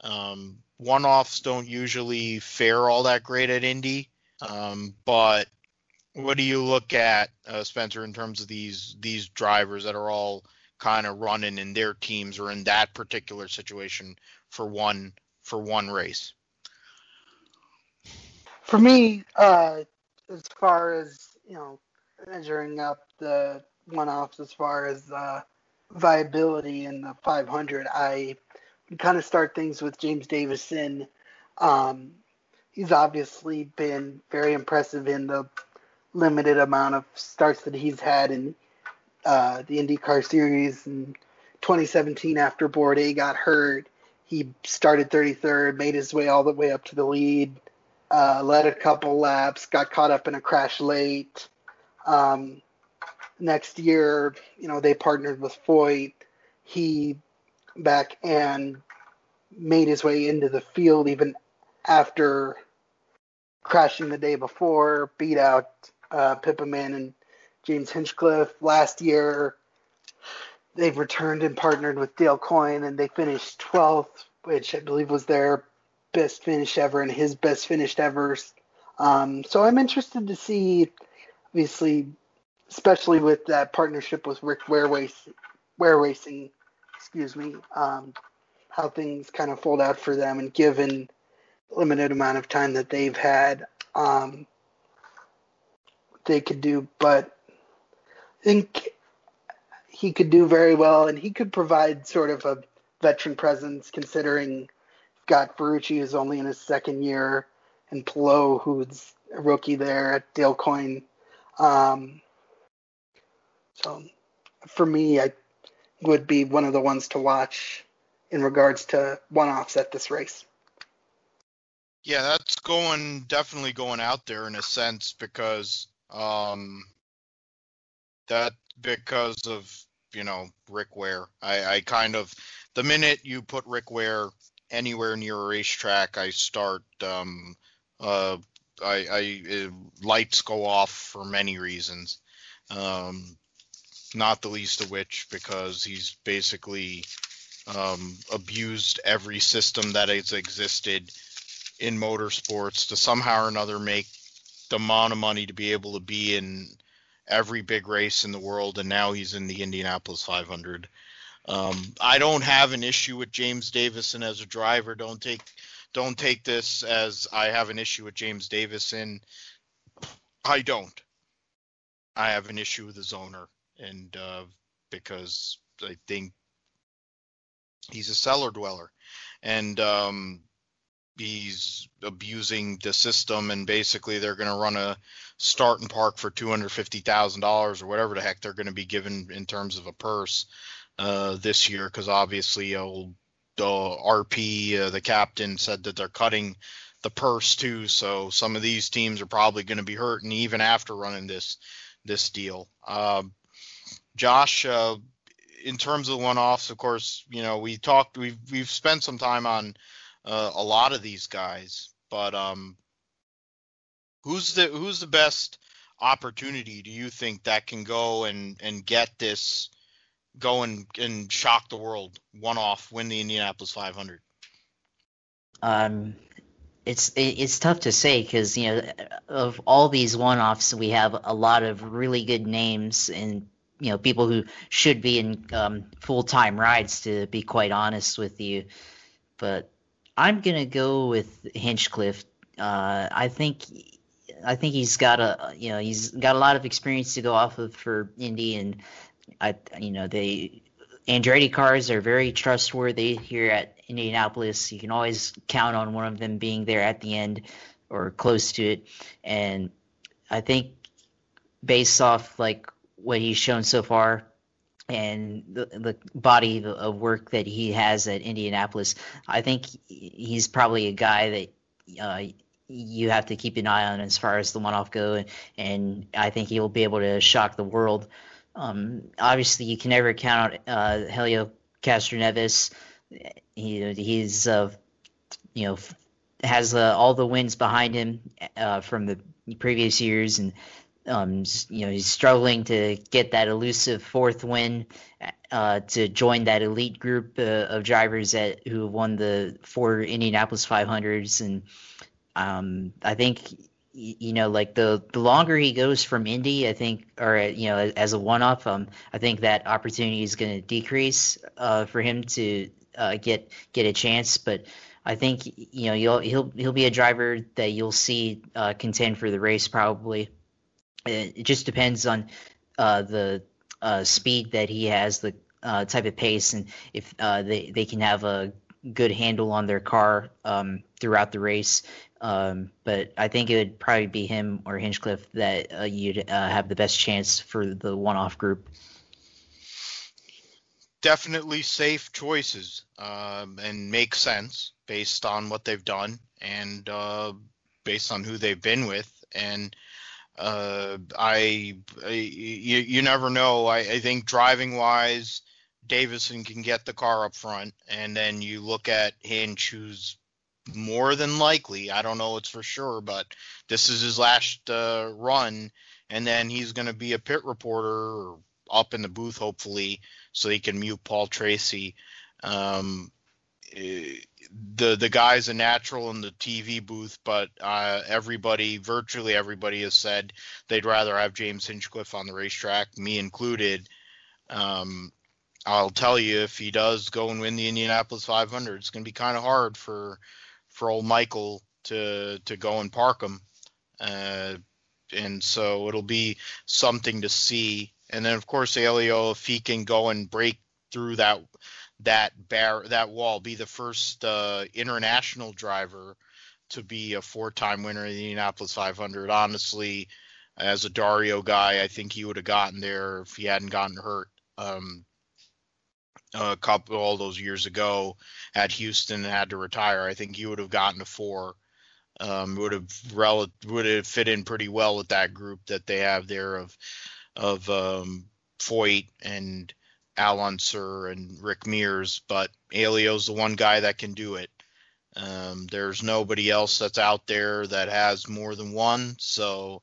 Um, one-offs don't usually fare all that great at Indy, um, but what do you look at, uh, Spencer, in terms of these these drivers that are all kind of running in their teams or in that particular situation for one for one race? For me, uh, as far as you know, measuring up the one-offs as far as uh, viability in the 500, I kind of start things with James Davison. Um, he's obviously been very impressive in the limited amount of starts that he's had in uh, the IndyCar series in 2017 after Bourdais got hurt he started 33rd, made his way all the way up to the lead, uh, led a couple laps, got caught up in a crash late. Um, next year, you know, they partnered with Foyt. He back and made his way into the field even after crashing the day before, beat out uh, Pippa Mann and James Hinchcliffe. Last year, they've returned and partnered with Dale Coyne, and they finished 12th, which I believe was their best finish ever and his best finished ever. Um, so I'm interested to see. Obviously, especially with that partnership with Rick Ware, Race, Ware Racing, excuse me, um, how things kind of fold out for them, and given the limited amount of time that they've had, um, they could do. But I think he could do very well, and he could provide sort of a veteran presence, considering got Ferrucci who's only in his second year, and Palou who's a rookie there at Dale Coyne. Um, so for me, I would be one of the ones to watch in regards to one-offs at this race. Yeah, that's going definitely going out there in a sense because um, that because of you know Rick Ware. I, I kind of the minute you put Rick Ware anywhere near a racetrack, I start um, uh, I, I it, lights go off for many reasons. Um, not the least of which because he's basically um, abused every system that has existed in motorsports to somehow or another make amount of money to be able to be in every big race in the world, and now he's in the Indianapolis 500. Um, I don't have an issue with James Davison as a driver. Don't take don't take this as I have an issue with James Davison. I don't. I have an issue with his owner, and uh, because I think he's a cellar dweller, and um, he's abusing the system and basically they're going to run a start and park for $250,000 or whatever the heck they're going to be given in terms of a purse uh, this year. Because obviously old RP uh, the captain said that they're cutting the purse too. So some of these teams are probably going to be hurting even after running this this deal. Um, Josh uh, in terms of one-offs of course you know we talked we've we've spent some time on uh, a lot of these guys. But um, who's the who's the best opportunity do you think that can go and and get this go and, and shock the world one off win the Indianapolis 500? Um, it's it's tough to say because you know of all these one offs we have a lot of really good names and you know people who should be in um, full time rides to be quite honest with you, but I'm gonna go with Hinchcliffe. Uh, I think I think he's got a you know he's got a lot of experience to go off of for Indy, and I you know they Andretti cars are very trustworthy here at Indianapolis. You can always count on one of them being there at the end or close to it, and I think based off like what he's shown so far, and the, the body of work that he has at Indianapolis, I think he's probably a guy that uh, you have to keep an eye on as far as the one-off go, and, I think he'll be able to shock the world. Um, obviously, you can never count out uh, Helio Castroneves. He, he's uh, you know has uh, all the wins behind him uh, from the previous years, and um, you know, he's struggling to get that elusive fourth win uh, to join that elite group uh, of drivers that who have won the four Indianapolis 500s, and um, I think you know, like the the longer he goes from Indy, I think, or you know, as a one off, um, I think that opportunity is going to decrease uh, for him to uh, get get a chance, but. I think you know he'll he'll he'll be a driver that you'll see uh, contend for the race probably it just depends on uh, the uh, speed that he has, the uh, type of pace, and if uh, they they can have a good handle on their car um, throughout the race. Um, but I think it would probably be him or Hinchcliffe that uh, you'd uh, have the best chance for the one-off group. Definitely safe choices um, and make sense based on what they've done and based on who they've been with and uh, I, I you, you never know. I, I think driving wise, Davison can get the car up front, and then you look at Hinch, who's more than likely. I don't know it's for sure, but this is his last uh, run, and then he's going to be a pit reporter or up in the booth hopefully, so he can mute Paul Tracy. Um, eh, the the guy's a natural in the TV booth, but uh, everybody, virtually everybody, has said they'd rather have James Hinchcliffe on the racetrack, me included. Um, I'll tell you, if he does go and win the Indianapolis 500, it's going to be kind of hard for for old Michael to to go and park him, uh, and so it'll be something to see. And then of course Helio, if he can go and break through that that bar that wall, be the first uh, international driver to be a four-time winner in the Indianapolis 500. Honestly, as a Dario guy, I think he would have gotten there if he hadn't gotten hurt. Um, a couple all those years ago at Houston and had to retire. I think he would have gotten a four. Um, would have rel- would have fit in pretty well with that group that they have there of of um, Foyt and Al Unser and Rick Mears, but Helio's the one guy that can do it. Um, there's nobody else that's out there that has more than one, so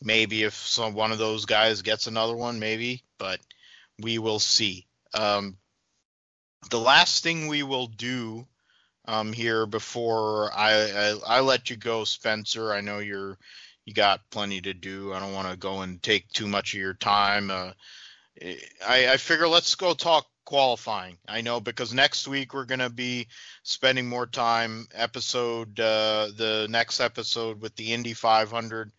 maybe if some one of those guys gets another one, maybe, but we will see. Um, the last thing we will do um, here before I, I, I let you go, Spencer. I know you're you got plenty to do. I don't want to go and take too much of your time. Uh, I, I figure let's go talk qualifying. I know because next week we're gonna be spending more time. Episode uh, the next episode with the Indy 500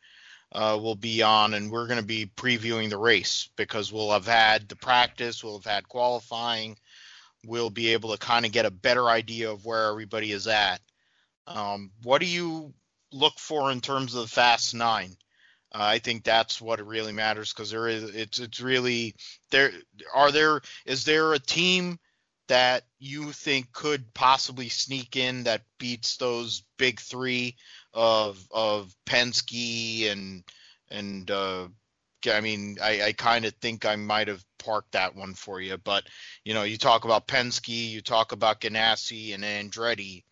uh, will be on, and we're gonna be previewing the race because we'll have had the practice, we'll have had qualifying, we'll be able to kind of get a better idea of where everybody is at. Um, what do you look for in terms of the Fast Nine? Uh, I think that's what really matters because there is it's it's really there. Are there is there a team that you think could possibly sneak in that beats those big three of of Penske and and uh, I mean, I, I kind of think I might have parked that one for you, but you know, you talk about Penske, you talk about Ganassi and Andretti.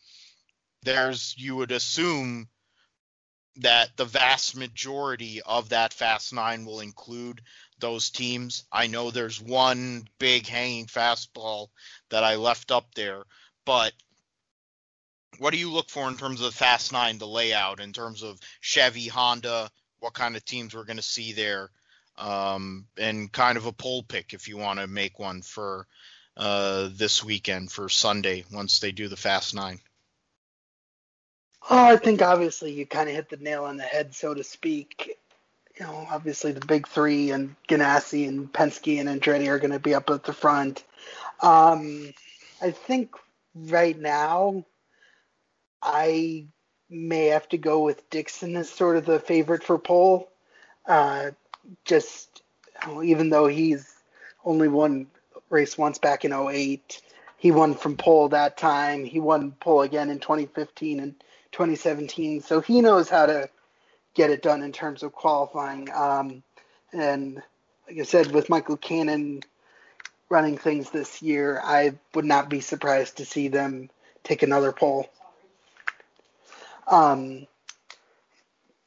There's you would assume that the vast majority of that Fast Nine will include those teams. I know there's one big hanging fastball that I left up there, but what do you look for in terms of the Fast Nine, the layout, in terms of Chevy, Honda, what kind of teams we're going to see there? um, and kind of a pole pick if you want to make one for uh, this weekend for Sunday once they do the Fast Nine. Oh, I think obviously you kind of hit the nail on the head, so to speak. You know, obviously the big three and Ganassi and Penske and Andretti are going to be up at the front. Um, I think right now I may have to go with Dixon as sort of the favorite for pole. Uh, just even though he's only won race once back in 08, he won from pole that time. He won pole again in 2015 and 2017. So he knows how to get it done in terms of qualifying. Um, and like I said, with Michael Cannon running things this year, I would not be surprised to see them take another pole. Um,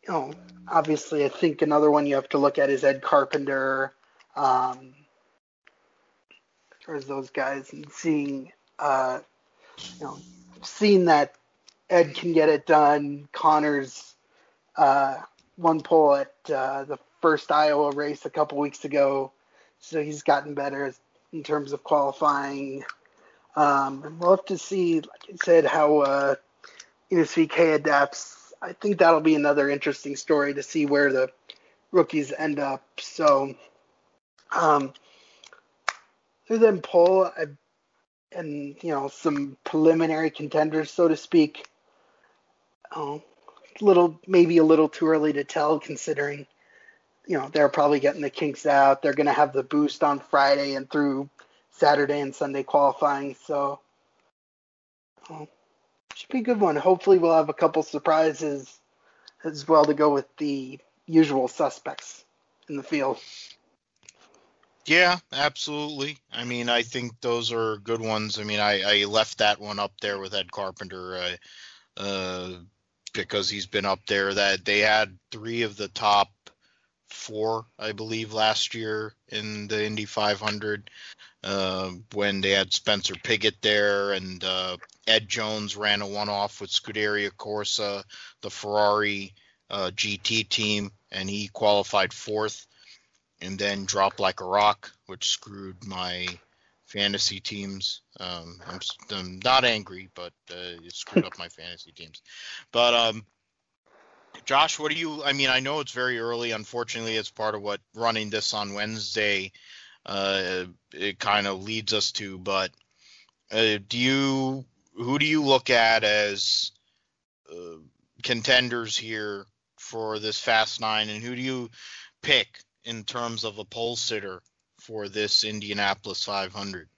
you know, obviously, I think another one you have to look at is Ed Carpenter, um, those guys, and seeing, uh, you know, seeing that Ed can get it done. Conor's uh, one pole at uh, the first Iowa race a couple weeks ago, so he's gotten better in terms of qualifying. Um, we'll have to see, like I said, how uh, NSVK adapts I think that'll be another interesting story to see where the rookies end up. So, um, other than pole I, and you know some preliminary contenders, so to speak, oh, little maybe a little too early to tell considering you know they're probably getting the kinks out. They're going to have the boost on Friday and through Saturday and Sunday qualifying. So. Oh, should be a good one. Hopefully, we'll have a couple surprises as well to go with the usual suspects in the field. Yeah, absolutely. I mean, I think those are good ones. I mean, I, I left that one up there with Ed Carpenter uh, uh, because he's been up there. That they had three of the top four, I believe, last year in the Indy 500 uh, when they had Spencer Pigot there and uh, Ed Jones ran a one-off with Scuderia Corsa, the Ferrari uh, GT team, and he qualified fourth and then dropped like a rock, which screwed my fantasy teams. Um, I'm, I'm, not angry, but uh, it screwed up my fantasy teams. But um, Josh, what do you? I mean, I know it's very early. Unfortunately, it's part of what running this on Wednesday. Uh, it kind of leads us to. But uh, do you? Who do you look at as uh, contenders here for this Fast Nine, and who do you pick in terms of a pole sitter for this Indianapolis 500?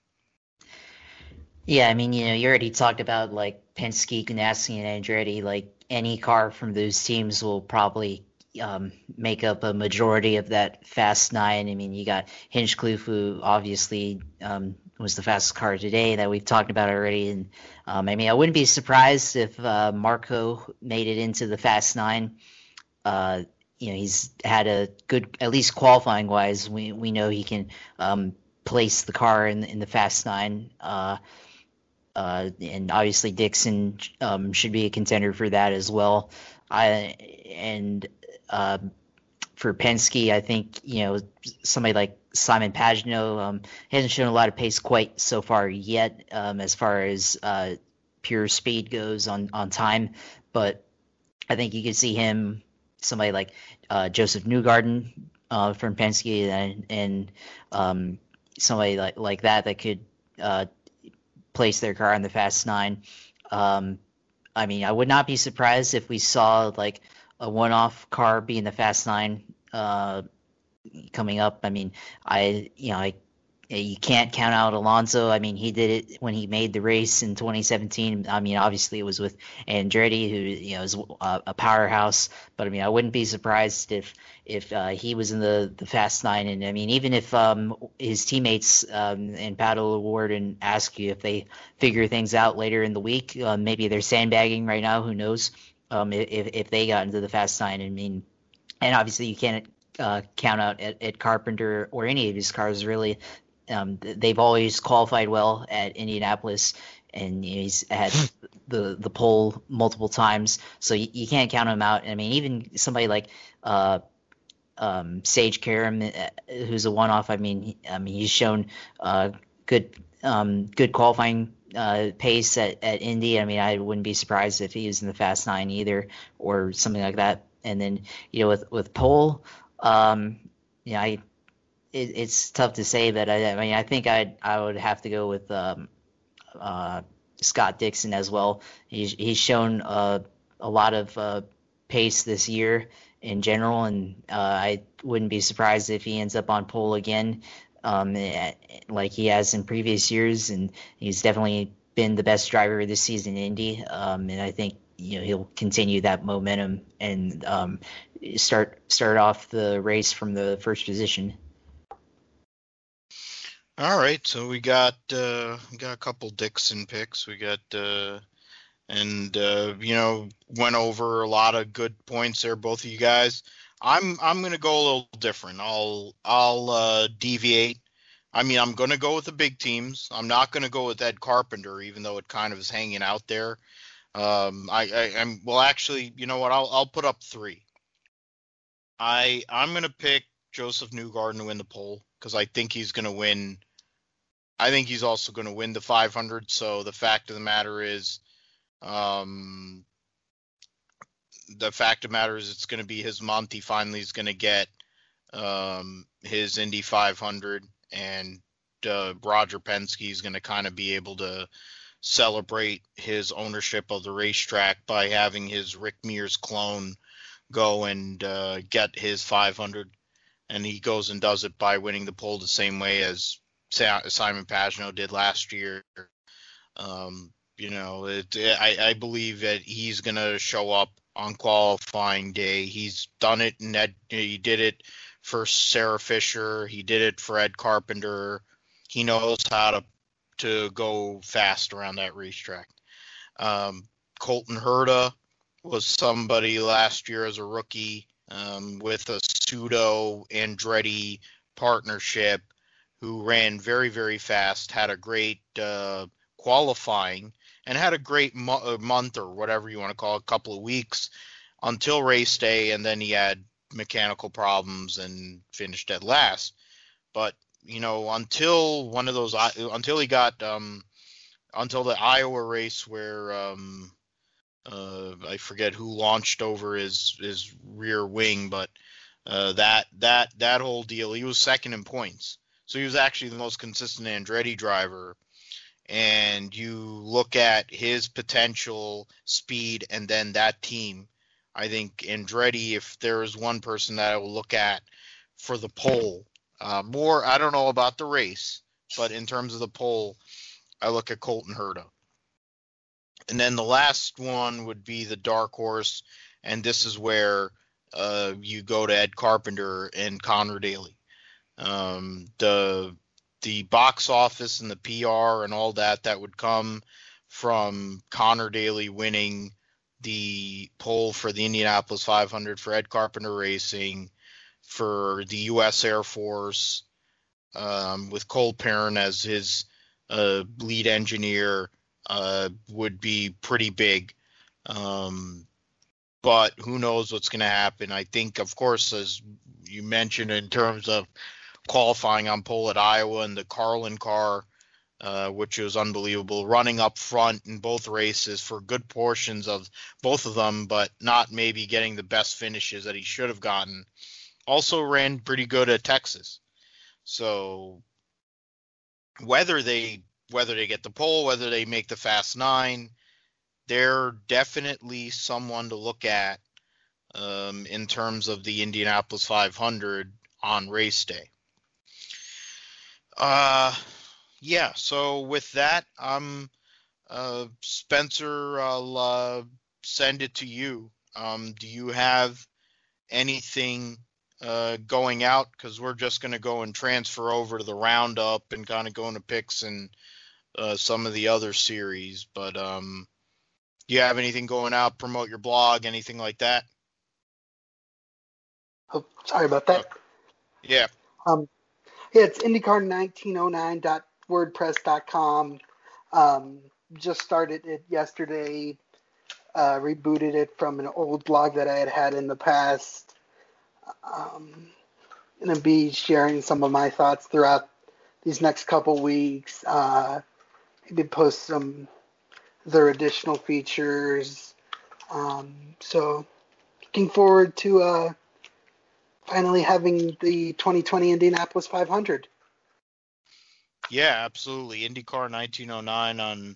Yeah, I mean, you know, you already talked about like Penske, Ganassi, and Andretti. Like any car from those teams will probably um, make up a majority of that fast nine. I mean, you got Hinchcliffe, who obviously um, was the fastest car today that we've talked about already. And um, I mean, I wouldn't be surprised if uh, Marco made it into the fast nine. Uh, you know, he's had a good, at least qualifying wise, we we know he can um, place the car in in the fast nine. Uh, uh, and obviously Dixon um, should be a contender for that as well. I and uh, for Penske, I think you know somebody like Simon Pagenaud um, hasn't shown a lot of pace quite so far yet, um, as far as uh, pure speed goes on on time. But I think you could see him somebody like uh, Josef Newgarden uh, from Penske and, and um, somebody like like that that could uh, place their car in the Fast Nine. Um, I mean, I would not be surprised if we saw like a one-off car be in the Fast Nine uh, coming up. I mean, I you know I you can't count out Alonso. I mean, he did it when he made the race in 2017. I mean, obviously it was with Andretti, who you know is a, powerhouse. But I mean, I wouldn't be surprised if if uh, he was in the the Fast Nine. And I mean, even if um, his teammates um, and Pato O'Ward and Askew if they figure things out later in the week, uh, maybe they're sandbagging right now. Who knows? Um, if if they got into the Fast Nine, I mean, and obviously you can't uh, count out at, at, Carpenter or any of his cars really. Um, they've always qualified well at Indianapolis, and he's had the the pole multiple times, so you, you, can't count him out. I mean, even somebody like uh, um, Sage Karam, uh, who's a one-off. I mean, I mean he's shown uh, good um, good qualifying uh, pace at, at Indy. I mean, I wouldn't be surprised if he was in the Fast Nine either, or something like that. And then you know, with with pole, um, yeah, I it, it's tough to say, but I, I mean, I think I I would have to go with um, uh, Scott Dixon as well. He's he's shown uh, a lot of uh, pace this year in general, and uh, I wouldn't be surprised if he ends up on pole again, um, eh, like he has in previous years. And he's definitely been the best driver this season in Indy, um, and I think you know he'll continue that momentum and um, start start off the race from the first position. All right, so we got uh, we got a couple Dixon picks. We got uh, and uh, you know went over a lot of good points there, both of you guys. I'm I'm gonna go a little different. I'll I'll uh, deviate. I mean, I'm gonna go with the big teams. I'm not gonna go with Ed Carpenter, even though it kind of is hanging out there. Um, I, I am well, actually, you know what? I'll I'll put up three. I I'm gonna pick Josef Newgarden to win the pole because I think he's gonna win I think he's also going to win the 500. So the fact of the matter is, um, the fact of the matter is, it's going to be his month. He finally is going to get um, his Indy 500, and uh, Roger Penske is going to kind of be able to celebrate his ownership of the racetrack by having his Rick Mears clone go and uh, get his 500, and he goes and does it by winning the pole the same way as Simon Pagenaud did last year. Um, you know, it, I, I believe that he's going to show up on qualifying day. He's done it, and he did it for Sarah Fisher. He did it for Ed Carpenter. He knows how to to go fast around that racetrack. Um, Colton Herta was somebody last year as a rookie um, with a pseudo Andretti partnership, who ran very very fast, had a great uh, qualifying, and had a great mo- uh, month or whatever you want to call it, a couple of weeks until race day, and then he had mechanical problems and finished at last. But you know, until one of those, until he got, um, until the Iowa race where um, uh, I forget who launched over his his rear wing, but uh, that that that whole deal, he was second in points, so he was actually the most consistent Andretti driver. And you look at his potential speed, and then that team. I think Andretti, if there is one person that I will look at for the pole, uh, more, I don't know about the race, but in terms of the pole, I look at Colton Herta. And then the last one would be the dark horse, and this is where uh, you go to Ed Carpenter and Conor Daly. Um, the the box office and the PR and all that that would come from Conor Daly winning the pole for the Indianapolis 500 for Ed Carpenter Racing, for the U.S. Air Force, um, with Cole Pearn as his uh, lead engineer, uh, would be pretty big. Um, but who knows what's going to happen? I think, of course, as you mentioned, in terms of qualifying on pole at Iowa and the Carlin car, uh, which was unbelievable, running up front in both races for good portions of both of them, but not maybe getting the best finishes that he should have gotten also ran pretty good at Texas. So whether they whether they get the pole, whether they make the fast nine, they're definitely someone to look at um, in terms of the Indianapolis 500 on race day. Uh, yeah. So with that, um, uh, Spencer, I'll uh, send it to you. Um, do you have anything uh, going out because we're just going to go and transfer over to the roundup and kind of go into picks and uh, some of the other series. But um, do you have anything going out? Promote your blog, anything like that? Oh, sorry about that. Yeah. Um, it's IndyCar1909.wordpress.com. Um, just started it yesterday. Uh, rebooted it from an old blog that I had had in the past um, going to be sharing some of my thoughts throughout these next couple weeks. Uh, maybe post some other additional features. Um, so, looking forward to uh, finally having the 2020 Indianapolis 500. Yeah, absolutely. IndyCar 1909 on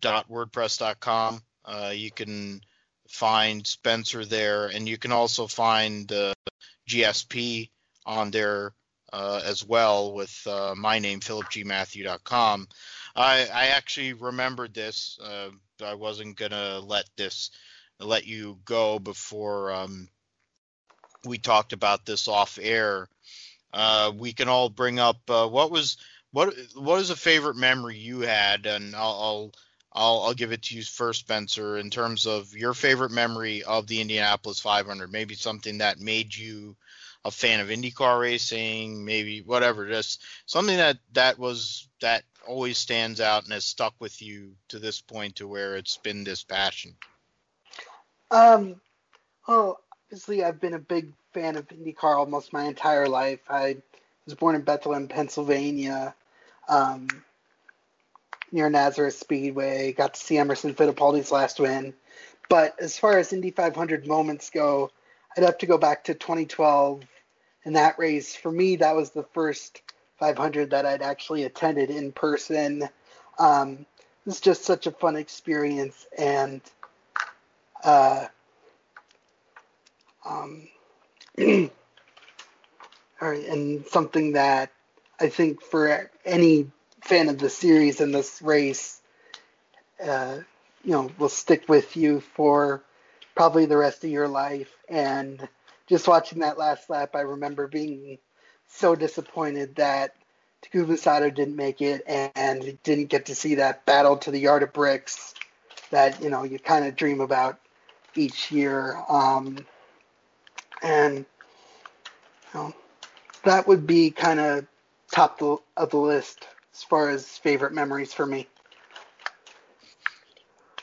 .wordpress.com. Uh, you can find Spencer there, and you can also find the GSP on there uh, as well with uh, my name, philipgmatthew.com. I, I actually remembered this. Uh, I wasn't gonna let this let you go before um, we talked about this off air. Uh, we can all bring up uh, what was what what is a favorite memory you had, and I'll, I'll I'll, I'll give it to you first, Spencer, in terms of your favorite memory of the Indianapolis 500. Maybe something that made you a fan of IndyCar racing, maybe whatever, just something that that was that always stands out and has stuck with you to this point to where it's been this passion. Um, well, obviously I've been a big fan of IndyCar almost my entire life. I was born in Bethlehem, Pennsylvania. Um, near Nazareth Speedway. Got to see Emerson Fittipaldi's last win. But as far as Indy 500 moments go, I'd have to go back to 2012 in that race. For me, that was the first 500 that I'd actually attended in person. Um, it was just such a fun experience and uh, um, and something that I think for any fan of the series and this race, uh, you know, will stick with you for probably the rest of your life. And just watching that last lap, I remember being so disappointed that Takuma Sato didn't make it and didn't get to see that battle to the yard of bricks that you know you kind of dream about each year. Um, and Well, that would be kind of top of the list as far as favorite memories for me.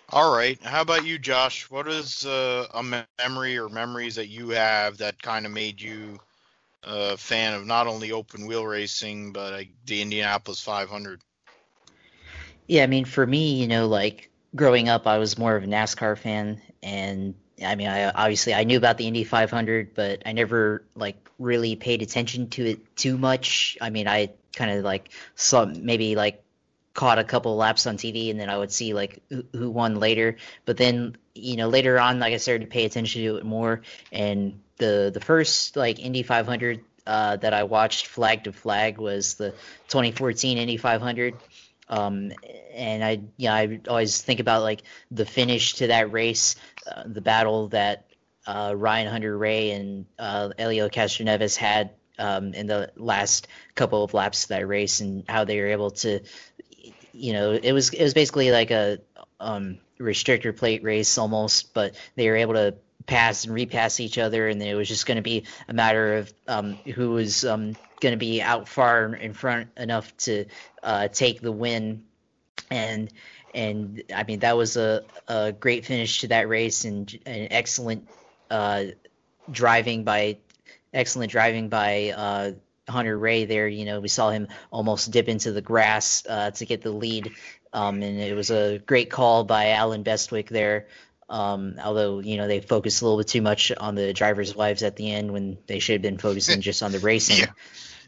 All right. How about you, Josh? What is uh, a memory or memories that you have that kind of made you a fan of not only open wheel racing but uh, the Indianapolis 500? Yeah, I mean, for me, you know, like growing up, I was more of a NASCAR fan, and I mean, I obviously I knew about the Indy 500, but I never like really paid attention to it too much. I mean, I kind of like saw maybe like caught a couple laps on TV, and then I would see like who, who won later. But then you know later on, like I started to pay attention to it more, and the the first like Indy 500 uh, that I watched flag to flag was the 2014 Indy 500. Um, and I, yeah, I always think about like the finish to that race, uh, the battle that uh, Ryan Hunter-Reay and uh, Helio Castroneves had um, in the last couple of laps of that race, and how they were able to, you know, it was it was basically like a um, restrictor plate race almost, but they were able to pass and repass each other, and it was just going to be a matter of um, who was um, going to be out far in front enough to uh, take the win. And and I mean that was a, a great finish to that race and an excellent uh, driving by excellent driving by uh, Hunter-Reay there. You know, we saw him almost dip into the grass uh, to get the lead, um, and it was a great call by Allen Bestwick there. Um, although you know they focused a little bit too much on the drivers' wives at the end when they should have been focusing just on the racing. yeah.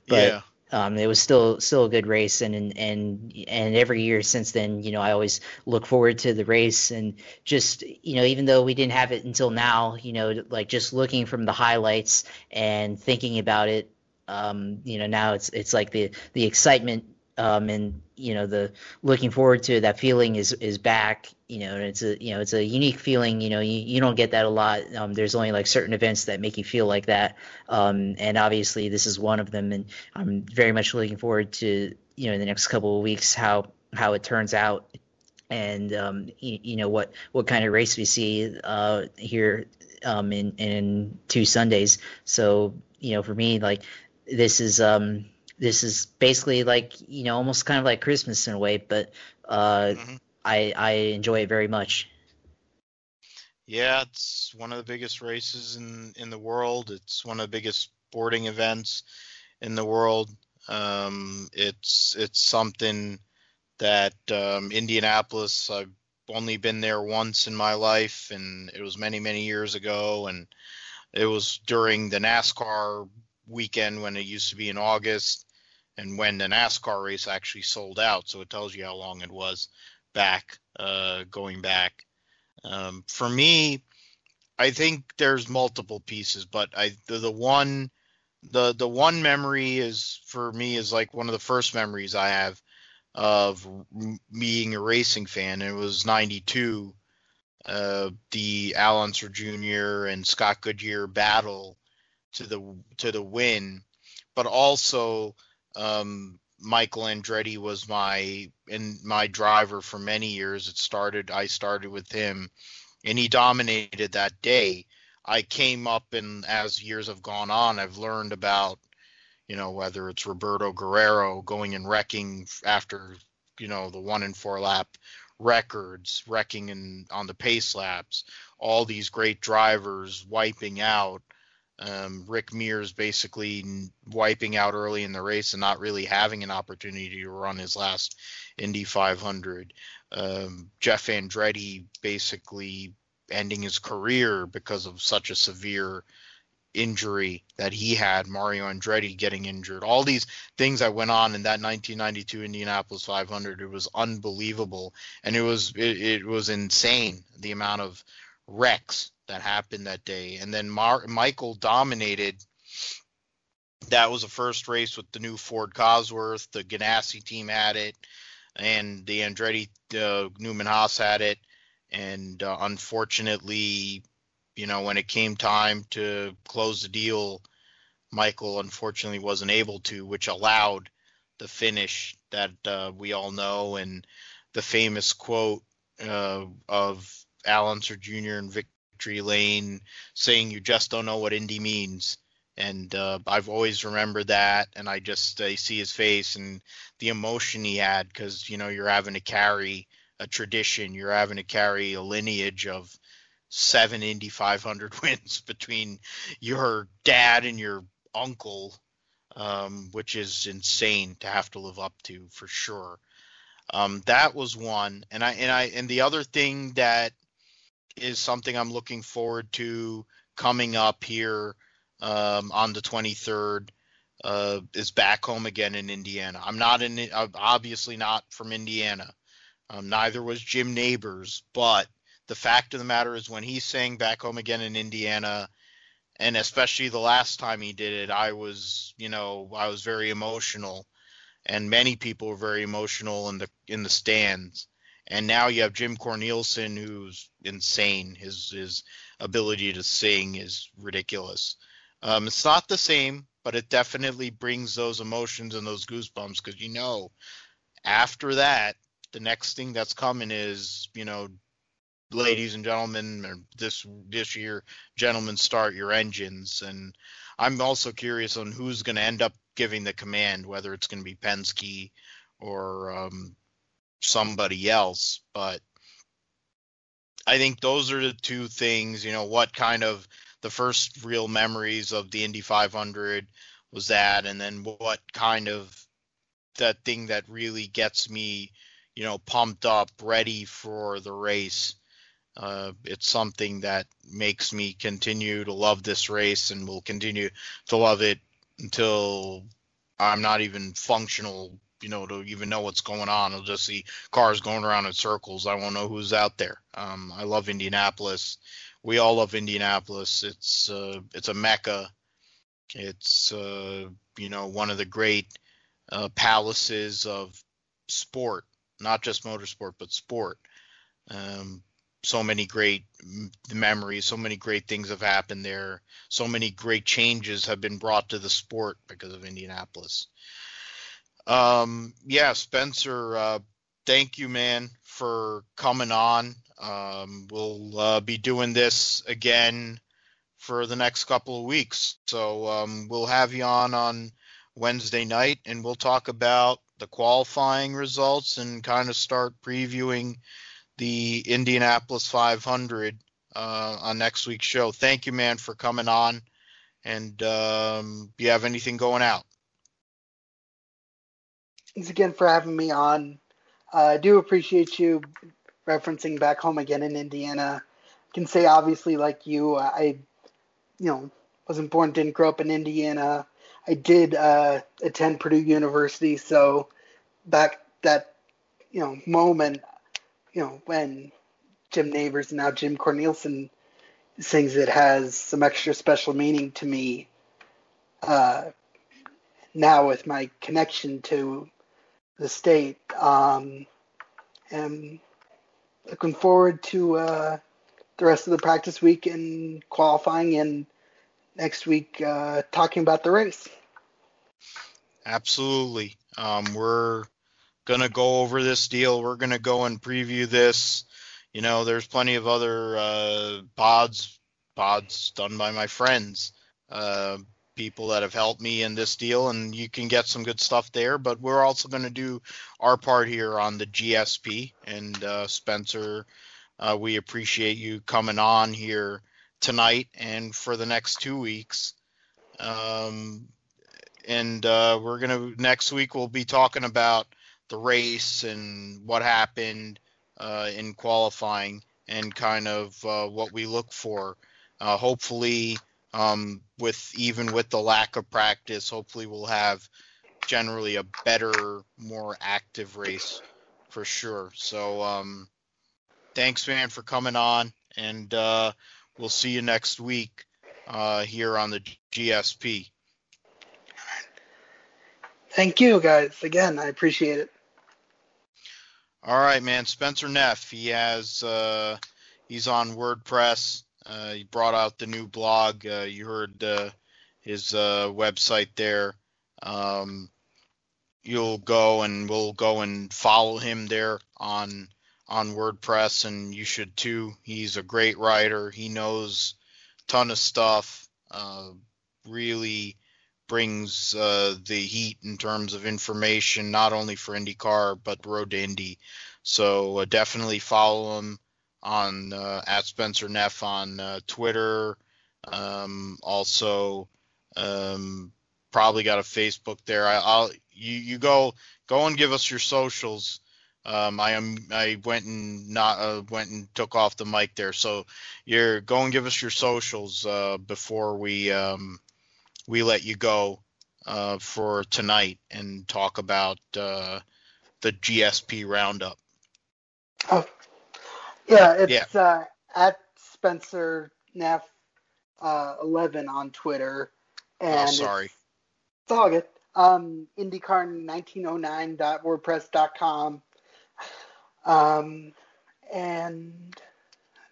But yeah. Um, it was still still a good race, and, and and and every year since then, you know, I always look forward to the race, and just you know, even though we didn't have it until now, you know, like just looking from the highlights and thinking about it, um, you know, now it's it's like the the excitement um, and you know the looking forward to that feeling is is back you know it's a you know it's a unique feeling you know you, you don't get that a lot. Um, there's only like certain events that make you feel like that. Um, and obviously this is one of them and i'm very much looking forward to you know in the next couple of weeks how how it turns out. And um, you, you, know what what kind of race we see uh, here um, in in two Sundays. So you know, for me, like this is um, this is basically like you know almost kind of like Christmas in a way, but uh, mm-hmm. I I enjoy it very much. Yeah, it's one of the biggest races in in the world. It's one of the biggest sporting events in the world. Um, it's it's something that um, Indianapolis. I've only been there once in my life, and it was many many years ago, and it was during the NASCAR weekend when it used to be in August and when the NASCAR race actually sold out. So it tells you how long it was back, uh, going back. Um, for me, I think there's multiple pieces, but I the, the one the the one memory is for me is like one of the first memories I have of being a racing fan. It was '92, uh, the Al Jr. and Scott Goodyear battle to the to the win, but also um, Michael Andretti was my and my driver for many years. It started I started with him, and he dominated that day. I came up and as years have gone on, I've learned about you know whether it's Roberto Guerrero going and wrecking after you know the one in four lap records, wrecking in on the pace laps, all these great drivers wiping out um, Rick Mears basically wiping out early in the race and not really having an opportunity to run his last Indy 500. Um, Jeff Andretti basically ending his career because of such a severe injury that he had. Mario Andretti getting injured. All these things that went on in that 1992 Indianapolis 500. It was unbelievable, and it was it, it was insane the amount of wrecks that happened that day. And then Mar- Michael dominated. That was the first race with the new Ford Cosworth. The Ganassi team had it, and the Andretti uh, Newman Haas had it. And uh, unfortunately, you know, when it came time to close the deal, Michael unfortunately wasn't able to, which allowed the finish that uh, we all know and the famous quote uh, of Al Unser Jr. and Vic victory lane saying you just don't know what Indy means and uh, I've always remembered that. And I just I see his face and the emotion he had because you know you're having to carry a tradition, you're having to carry a lineage of seven Indy 500 wins between your dad and your uncle, um, which is insane to have to live up to for sure. Um, that was one, and I and I and the other thing that is something I'm looking forward to coming up here um, on the 23rd uh, is back home again in Indiana. I'm not in, obviously not from Indiana. Um, neither was Jim Nabors, but the fact of the matter is when he's saying back home again in Indiana, and especially the last time he did it, I was, you know, I was very emotional, and many people were very emotional in the in the stands. And now you have Jim Cornelison, who's insane. His his ability to sing is ridiculous. Um, it's not the same, but it definitely brings those emotions and those goosebumps because you know, after that, the next thing that's coming is you know, ladies and gentlemen, this this year, gentlemen, start your engines. And I'm also curious on who's going to end up giving the command, whether it's going to be Penske or um, somebody else. But I think those are the two things. You know, what kind of the first real memories of the Indy 500 was that, and then what kind of that thing that really gets me, you know, pumped up, ready for the race. Uh, it's something that makes me continue to love this race and will continue to love it until I'm not even functional, you know, to even know what's going on. I'll just see cars going around in circles. I won't know who's out there. Um, I love Indianapolis we all love Indianapolis. It's uh, it's a mecca. It's uh, you know one of the great uh, palaces of sport, not just motorsport but sport. Um, so many great memories, so many great things have happened there. So many great changes have been brought to the sport because of Indianapolis. Um, yeah, Spencer, uh, thank you, man, for coming on. Um, we'll uh, be doing this again for the next couple of weeks. So um, we'll have you on on Wednesday night, and we'll talk about the qualifying results and kind of start previewing the Indianapolis 500 uh, on next week's show. Thank you, man, for coming on. And um, you have anything going out? Thanks again for having me on. Uh, I do appreciate you referencing back home again in Indiana. I can say obviously like you, I you know wasn't born, didn't grow up in Indiana. I did uh, attend Purdue University, so back that you know moment, you know when Jim and now Jim Cornelison sings it has some extra special meaning to me. Uh, now with my connection to the state, um, and looking forward to uh, the rest of the practice week and qualifying, and next week uh, talking about the race. Absolutely. Um, we're gonna go over this deal. We're gonna go and preview this. You know, there's plenty of other uh, pods pods done by my friends. Uh, people that have helped me in this deal, and you can get some good stuff there. But we're also going to do our part here on the GSP. And uh, Spencer, uh, we appreciate you coming on here tonight and for the next two weeks. Um, and uh, we're going to next week we'll be talking about the race and what happened uh, in qualifying and kind of uh, what we look for. Uh, hopefully um, with even with the lack of practice, hopefully we'll have generally a better, more active race for sure. So um, thanks, man, for coming on, and uh, we'll see you next week uh, here on the GSP. Thank you, guys. Again, I appreciate it. All right, man. Spencer Neff. He has. Uh, he's on WordPress. Uh, he brought out the new blog. Uh, you heard uh, his uh, website there. Um, you'll go and we'll go and follow him there on on WordPress, and you should too. He's a great writer. He knows ton of stuff. Uh, really brings uh, the heat in terms of information, not only for IndyCar but Road to Indy. So definitely follow him on uh, at Spencer Neff on uh, Twitter. Um, also, um, probably got a Facebook there. I, will you you go go and give us your socials. Um, I am I went and not uh, went and took off the mic there. So you're go and give us your socials uh, before we um, we let you go uh, for tonight and talk about uh, the GSP roundup. Oh, yeah, it's yeah. Uh, at Spencer Neff uh, 11 on Twitter. And oh, sorry. It's, it's all good. Um, IndyCar1909.wordpress.com. Um, and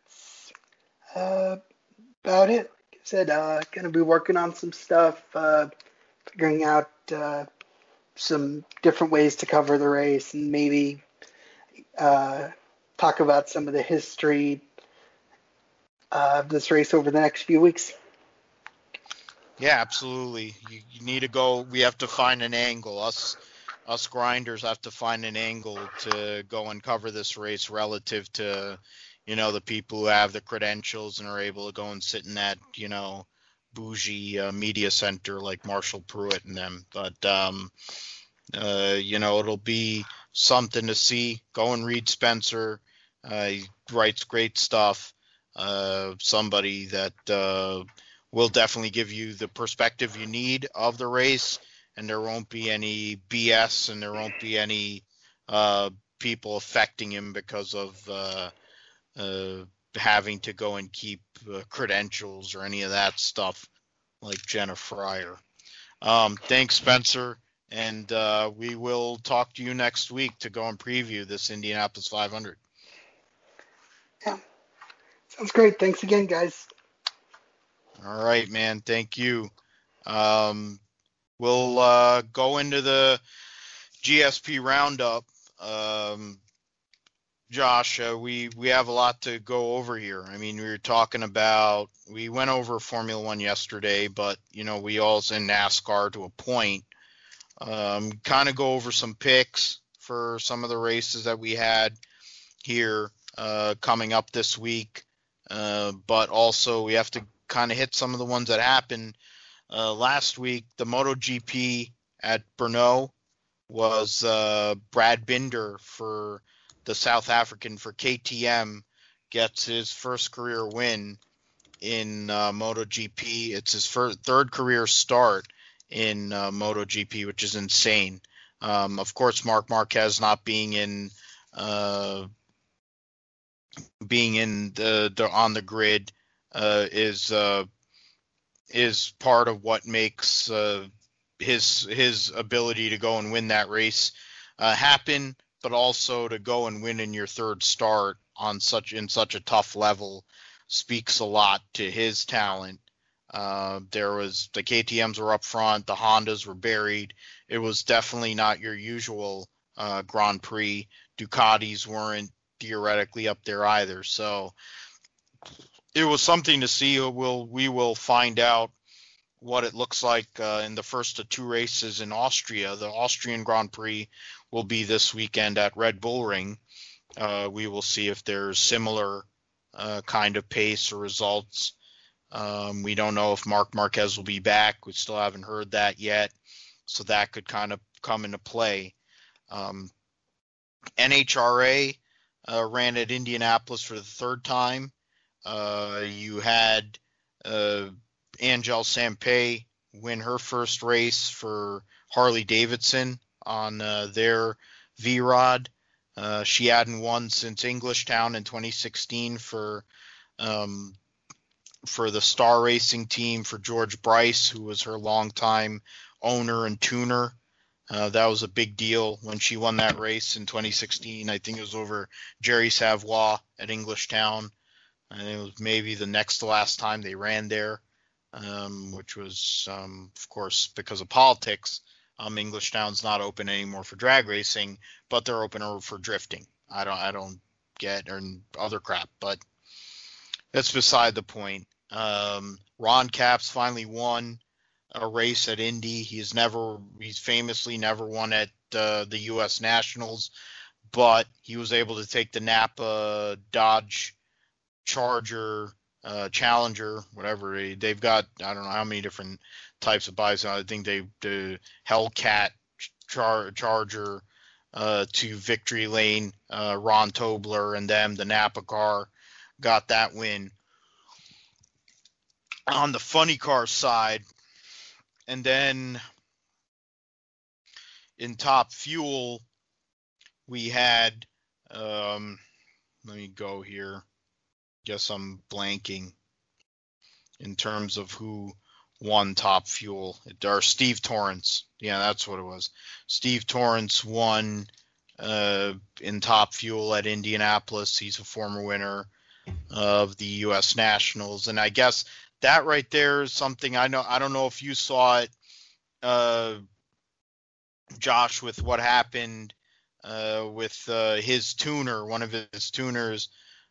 that's uh, about it. Like I said, uh, gonna be working on some stuff, uh, figuring out uh, some different ways to cover the race, and maybe uh, talk about some of the history of this race over the next few weeks. Yeah, absolutely. You, you, need to go. We have to find an angle. Us, us grinders have to find an angle to go and cover this race relative to, you know, the people who have the credentials and are able to go and sit in that, you know, bougie uh, media center like Marshall Pruett and them. But, um, uh, you know, it'll be something to see. Go and read Spencer. Uh, he writes great stuff. Uh, somebody that uh, will definitely give you the perspective you need of the race, and there won't be any BS and there won't be any uh, people affecting him because of uh, uh, having to go and keep credentials or any of that stuff like Jenna Fryer. Um, thanks, Spencer. And we will talk to you next week to go and preview this Indianapolis 500. Yeah. Sounds great. Thanks again, guys. All right, man. Thank you. Um, we'll uh, go into the GSP roundup. Um, Josh, uh, we we have a lot to go over here. I mean, we were talking about we went over Formula One yesterday, but you know we also in NASCAR to a point. Um, kind of go over some picks for some of the races that we had here uh, coming up this week, uh, but also we have to kind of hit some of the ones that happened uh, last week. The MotoGP at Brno was uh, Brad Binder for the South African for KTM gets his first career win in uh, MotoGP. It's his first, third career start in uh, MotoGP, which is insane. Um, of course, Marc Marquez not being in uh, being in the, the on the grid uh, is uh, is part of what makes uh, his his ability to go and win that race uh, happen, but also to go and win in your third start on such in such a tough level speaks a lot to his talent. Uh, there was the KTM's were up front, the Hondas were buried. It was definitely not your usual uh, Grand Prix. Ducatis weren't theoretically up there either. So it was something to see. We'll we will find out what it looks like uh, in the first of two races in Austria. The Austrian Grand Prix will be this weekend at Red Bull Ring. Uh, we will see if there's similar uh, kind of pace or results. Um, we don't know if Marc Marquez will be back. We still haven't heard that yet, so that could kind of come into play. Um, NHRA uh, ran at Indianapolis for the third time. Uh, you had uh, Angelle Sampey win her first race for Harley Davidson on uh, their V Rod. Uh, she hadn't won since Englishtown in 2016 for um, for the Star Racing team for George Bryce, who was her longtime owner and tuner. Uh, that was a big deal when she won that race in 2016. I think it was over Jerry Savoie at Englishtown and it was maybe the next to last time they ran there, um, which was, um, of course, because of politics. Um, Englishtown's not open anymore for drag racing, but they're open for drifting. I don't, I don't get or other crap, but that's beside the point. Um, Ron Capps finally won a race at Indy. He's never, he's famously never won at uh, the U.S. Nationals, but he was able to take the Napa Dodge Charger uh, Challenger, whatever. They've got I don't know how many different types of bikes. I think they the Hellcat Char- Charger uh, to Victory Lane, uh, Rahn Tobler and them, the Napa car, got that win. On the funny car side, and then in top fuel, we had, um, let me go here. Guess I'm blanking in terms of who won top fuel. Or Steve Torrence. Yeah, that's what it was. Steve Torrence won uh, in top fuel at Indianapolis. He's a former winner of the U.S. Nationals, and I guess that right there is something I know. I don't know if you saw it, uh, Josh, with what happened uh, with uh, his tuner, one of his tuners,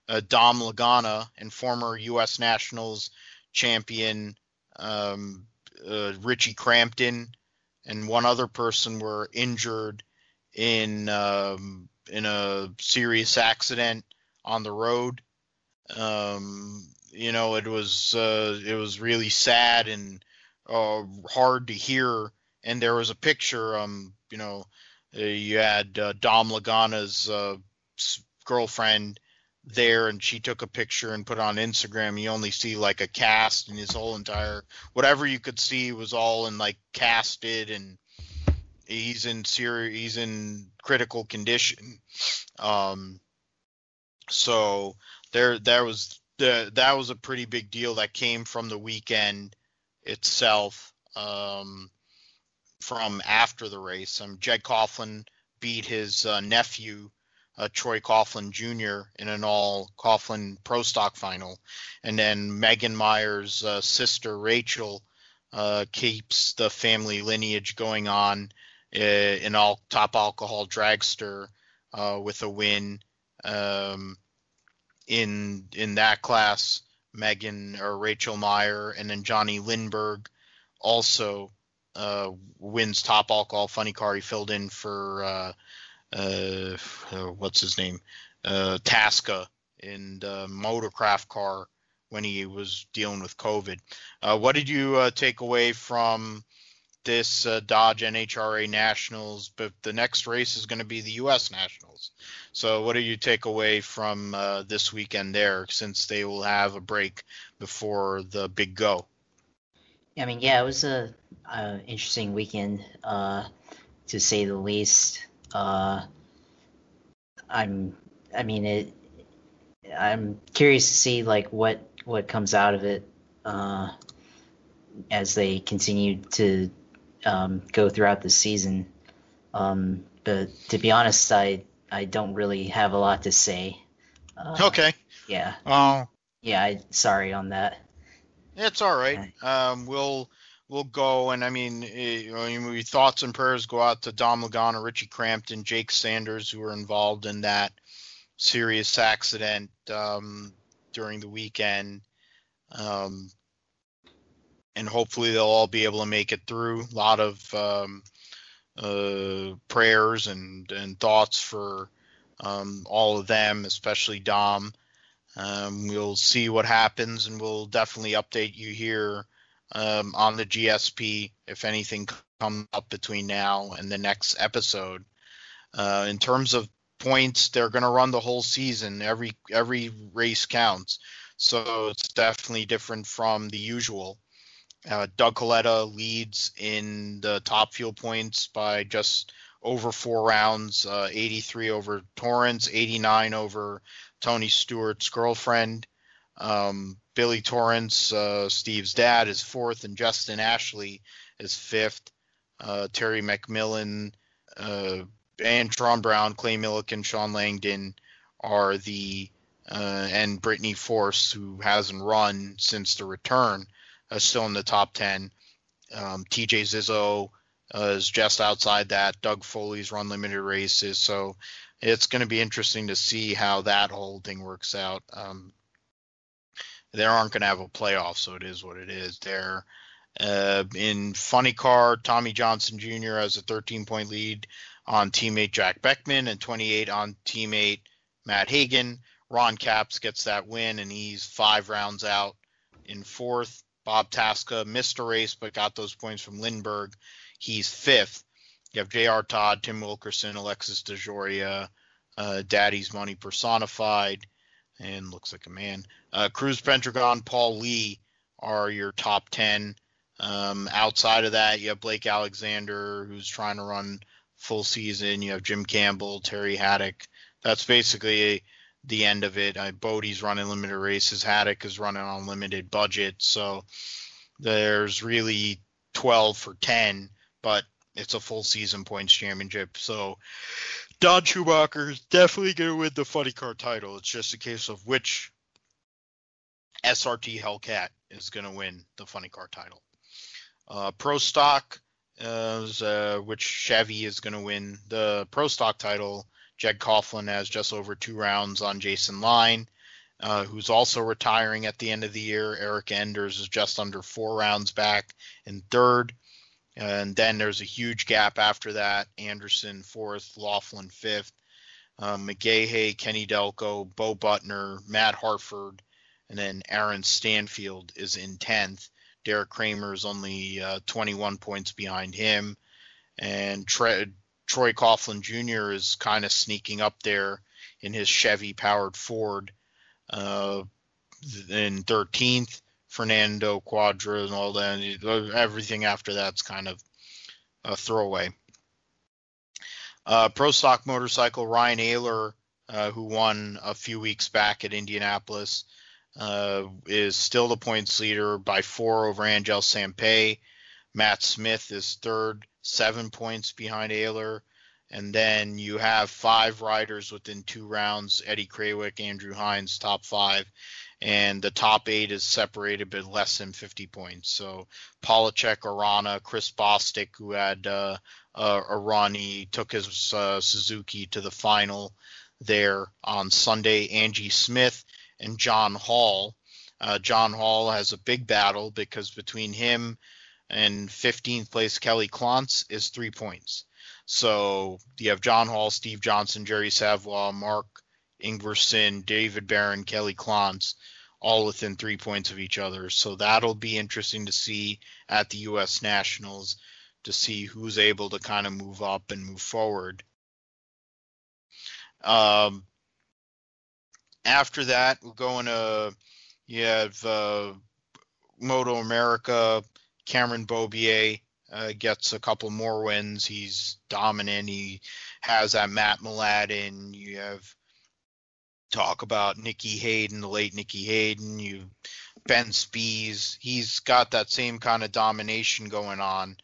uh, Dom Lagana, and former U.S. Nationals champion um, uh, Richie Crampton, and one other person were injured in um, in a serious accident on the road. Um, you know, it was uh, it was really sad and uh, hard to hear. And there was a picture, um, you know, uh, you had uh, Dom Lagana's uh, girlfriend there and she took a picture and put on Instagram. You only see like a cast and his whole entire whatever you could see was all in like casted and he's in serious he's in critical condition. Um so there there was the that was a pretty big deal that came from the weekend itself um from after the race. Um Jeg Coughlin beat his uh, nephew uh, Troy Coughlin Jr. in an all Coughlin Pro Stock final, and then Megan Meyer's uh, sister Rachel uh, keeps the family lineage going on uh, in all top alcohol dragster uh, with a win um, in in that class. Megan or Rachel Meyer, and then Jonnie Lindberg also uh, wins top alcohol funny car. He filled in for uh, what's his name, uh, Tasca in the motorcraft car when he was dealing with COVID. Uh, what did you uh, take away from this uh, Dodge NHRA Nationals? But the next race is going to be the U.S. Nationals. So what do you take away from uh, this weekend there, since they will have a break before the big go? I mean, yeah, it was a, a interesting weekend, uh, to say the least. Uh, I'm, I mean, it. I'm curious to see like what what comes out of it uh, as they continue to um, go throughout the season. Um, but to be honest, I I don't really have a lot to say. Uh, okay. Yeah. Oh. Yeah. I sorry on that. It's all right. Um, we'll we'll go. And I mean, it, I mean, thoughts and prayers go out to Dom Lagana, Richie Crampton, Jake Sanders, who were involved in that serious accident um, during the weekend. Um, and hopefully they'll all be able to make it through. A lot of um, uh, prayers and, and thoughts for um, all of them, especially Dom. Um, we'll see what happens, and we'll definitely update you here um, on the GSP if anything comes up between now and the next episode. Uh, in terms of points, they're going to run the whole season. Every every race counts, so it's definitely different from the usual. Uh, Doug Kalitta leads in the top fuel points by just over four rounds, uh, 83 over Torrence, 89 over Tony Stewart's girlfriend. Um, Billy Torrence, uh, Steve's dad, is fourth, and Justin Ashley is fifth. Uh, Terry McMillen, uh, and Sean Brown, Clay Millican, Shawn Langdon are the uh, and Brittany Force, who hasn't run since the return, uh, still in the top ten. Um, TJ Zizzo uh, is just outside that. Doug Foley's run limited races, so it's going to be interesting to see how that whole thing works out. Um, they aren't going to have a playoff, so it is what it is there. Uh, in funny car, Tommy Johnson Jr. has a 13 point lead on teammate Jack Beckman and 28 on teammate Matt Hagan. Ron Capps gets that win and he's five rounds out in fourth. Bob Tasca missed a race but got those points from Lindberg. He's fifth. You have J.R. Todd, Tim Wilkerson, Alexis DeJoria, uh, Daddy's Money personified, and looks like a man. Uh, Cruz Pedregon, Paul Lee are your top 10. Um, outside of that, you have Blake Alexander, who's trying to run full season. You have Jim Campbell, Terry Haddock. That's basically the end of it. Uh, Bodie's running limited races. Haddock is running on limited budget. So there's really 12 for 10, but it's a full season points championship. So Don Schumacher is definitely going to win the funny car title. It's just a case of which SRT Hellcat is going to win the funny car title. Uh, Pro Stock, is, uh, which Chevy is going to win the Pro Stock title. Jeg Coughlin has just over two rounds on Jason Line, uh, who's also retiring at the end of the year. Eric Enders is just under four rounds back in third. And then there's a huge gap after that. Anderson fourth, Laughlin fifth, um, McGaha, Kenny Delco, Bo Butner, Matt Hartford, and then Aaron Stanfield is in tenth. Deric Kramer is only uh, 21 points behind him, and Tre- Troy Coughlin Jr. is kind of sneaking up there in his Chevy powered Ford uh, in 13th. Fernando Cuadra and all that. Everything after that's kind of a throwaway. Uh, Pro Stock Motorcycle Ryan Oehler, uh, who won a few weeks back at Indianapolis, uh, is still the points leader by four over Angel Sampey. Matt Smith is third, seven points behind Oehler. And then you have five riders within two rounds Eddie Krawiec, Andrew Hines, top five and the top eight is separated by less than 50 points. So Pollacheck, Arana, Chris Bostic, who had uh, uh, Arani, took his uh, Suzuki to the final there on Sunday. Angie Smith and John Hall. Uh, John Hall has a big battle because between him and 15th place Kelly Clontz is three points. So you have John Hall, Steve Johnson, Jerry Savoie, Marc Ingwersen, David Barron, Kelly Clontz, all within three points of each other. So that'll be interesting to see at the U.S. Nationals to see who's able to kind of move up and move forward. Um, after that, we're going to you have uh, Moto America. Cameron Beaubier uh, gets a couple more wins. He's dominant. He has that Mat Mladin. You have talk about Nicky Hayden, the late Nicky Hayden, you Ben Spies. He's got that same kind of domination going on.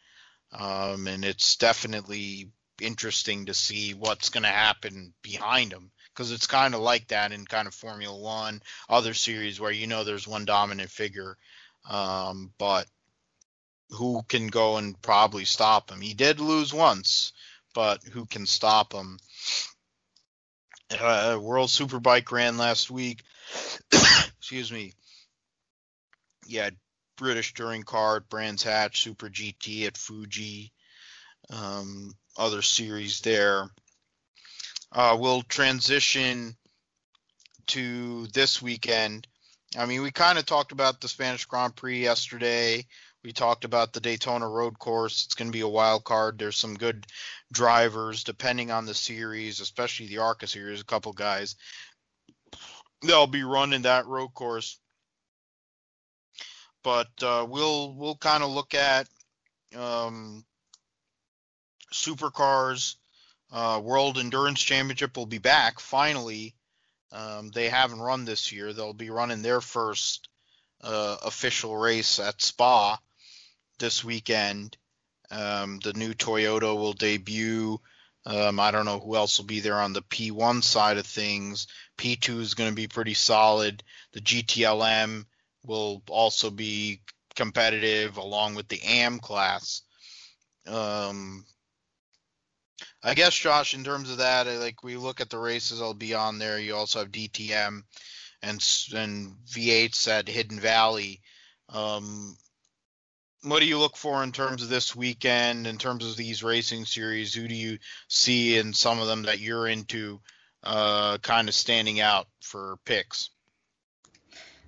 Um, and it's definitely interesting to see what's going to happen behind him because it's kind of like that in kind of Formula One, other series where you know there's one dominant figure, um, but who can go and probably stop him? He did lose once, but who can stop him? uh, World Superbike ran last week. Excuse me. Yeah, British touring car Brands Hatch, Super GT at Fuji, um, other series there. Uh, we'll transition to this weekend. I mean, we kind of talked about the Spanish Grand Prix yesterday. We talked about the Daytona Road Course. It's going to be a wild card. There's some good drivers depending on the series, especially the ARCA series. A couple guys they'll be running that road course. But uh, we'll we'll kind of look at um, supercars. Uh, World Endurance Championship will be back finally. Um, they haven't run this year. They'll be running their first uh, official race at Spa this weekend. Um, the new Toyota will debut. Um, I don't know who else will be there on the P1 side of things. P2 is going to be pretty solid. The GTLM will also be competitive along with the AM class. Um, I guess Josh, in terms of that, like we look at the races, I'll be on there. You also have DTM and and V8s at Hidden Valley. Um, what do you look for in terms of this weekend, in terms of these racing series? Who do you see in some of them that you're into, uh, kind of standing out for picks?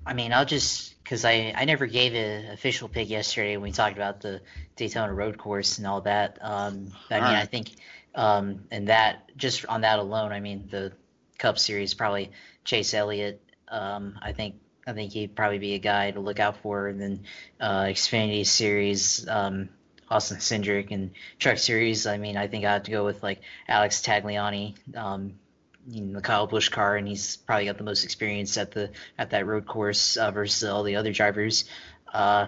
I mean, I'll just because I, I never gave an official pick yesterday when we talked about the Daytona Road Course and all that. Um, I all mean, right. I think, um, and that just on that alone, I mean, the Cup Series probably Chase Elliott. Um, I think I think he'd probably be a guy to look out for. And then uh, Xfinity Series, um, Austin Cindric, and Truck Series. I mean, I think I have to go with like Alex Tagliani, um, in the Kyle Busch car, and he's probably got the most experience at the at that road course uh, versus all the other drivers. Uh,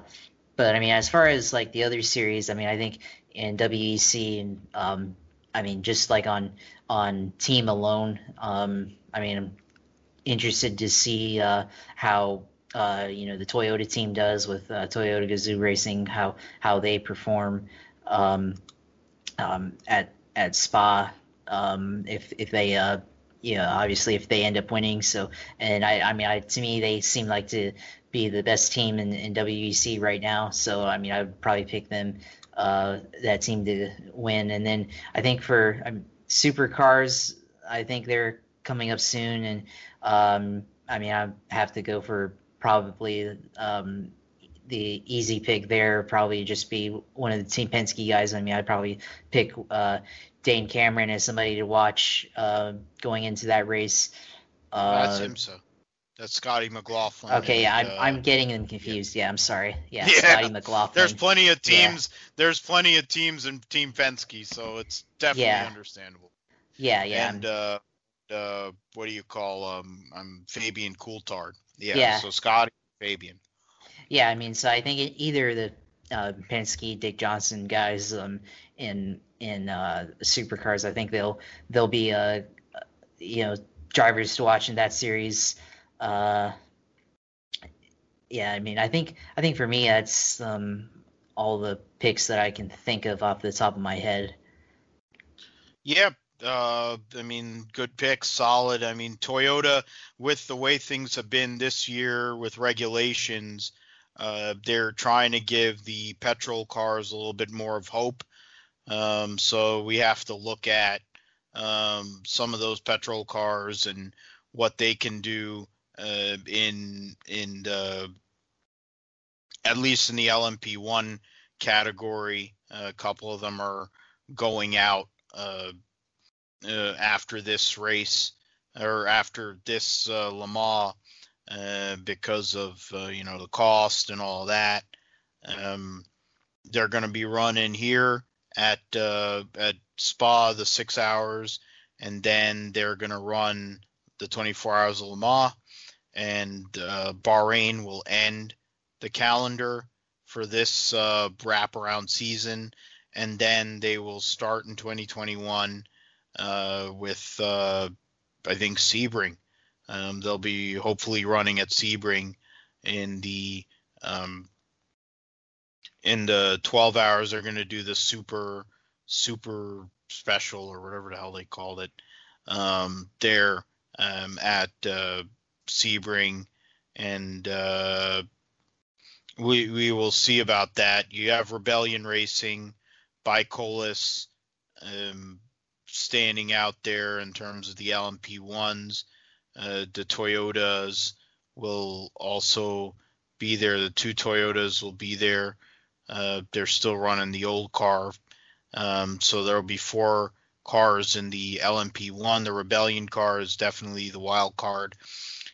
but I mean, as far as like the other series, I mean, I think in WEC and um, I mean, just like on on team alone, um, I mean, interested to see uh, how uh, you know the Toyota team does with uh, Toyota Gazoo Racing, how how they perform um, um, at at Spa. Um, if if they uh, obviously if they end up winning, so and I I mean I, to me they seem like to be the best team in, in WEC right now. So I mean I would probably pick them uh, that team to win. And then I think for um, supercars, I think they're coming up soon, and um, I mean, I have to go for probably um, the easy pick there. Probably just be one of the Team Penske guys. I mean, I'd probably pick uh, Dane Cameron as somebody to watch uh, going into that race. Uh, That's him, so. That's Scotty McLaughlin. Okay, yeah, I'm, uh, I'm getting them confused. Yeah, yeah I'm sorry. Yeah, yeah, Scotty McLaughlin. There's plenty of teams. Yeah. There's plenty of teams in Team Penske, so it's definitely understandable. Yeah, yeah. And uh, uh, what do you call um I'm Fabian Coulthard. Yeah, yeah. So Scotty Fabian. Yeah, I mean, so I think either the uh, Penske, Dick Johnson guys um, in in uh, supercars, I think they'll they'll be uh, you know drivers to watch in that series. Uh, yeah, I mean, I think I think for me that's um, all the picks that I can think of off the top of my head. Yeah, uh, I mean, good pick, solid. I mean, Toyota, with the way things have been this year with regulations, uh, they're trying to give the petrol cars a little bit more of hope. Um, so we have to look at um, some of those petrol cars and what they can do uh, in in the at least in the LMP1 category. a couple of them are going out uh, uh, after this race or after this uh, Le Mans uh, because of uh, you know the cost and all that. Um, they're going to be running here at uh, at Spa the six hours, and then they're going to run the 24 hours of Le Mans, and uh, Bahrain will end the calendar for this wraparound season, and then they will start in 2021 uh, with uh, I think Sebring. Um, they'll be hopefully running at Sebring in the um, in the 12 hours. They're going to do the super super special or whatever the hell they called it um, there um, at uh, Sebring, and uh, we we will see about that. You have Rebellion Racing, ByKolles, um, standing out there in terms of the LMP1s. Uh, the Toyotas will also be there. The two Toyotas will be there. Uh, they're still running the old car. Um, so there will be four cars in the LMP1. The Rebellion car is definitely the wild card.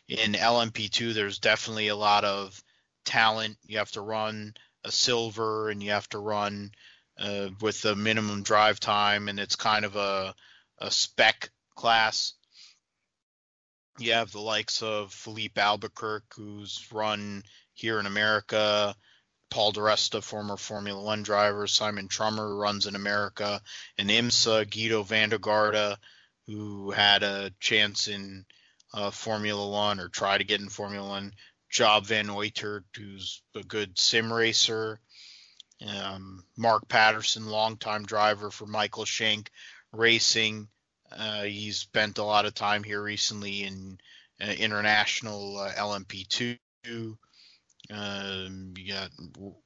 In LMP2, there's definitely a lot of talent. You have to run a silver and you have to run uh, with the minimum drive time, and it's kind of a, a spec class. You have the likes of Filipe Albuquerque, who's run here in America, Paul di Resta, former Formula One driver, Simon Trummer runs in America, and IMSA, Giedo van der Garde, who had a chance in uh, Formula One or try to get in Formula One, Job van Uitert, who's a good sim racer, um, Mark Patterson, longtime driver for Michael Shank Racing. Uh, he's spent a lot of time here recently in uh, international uh, LMP2. Um, you got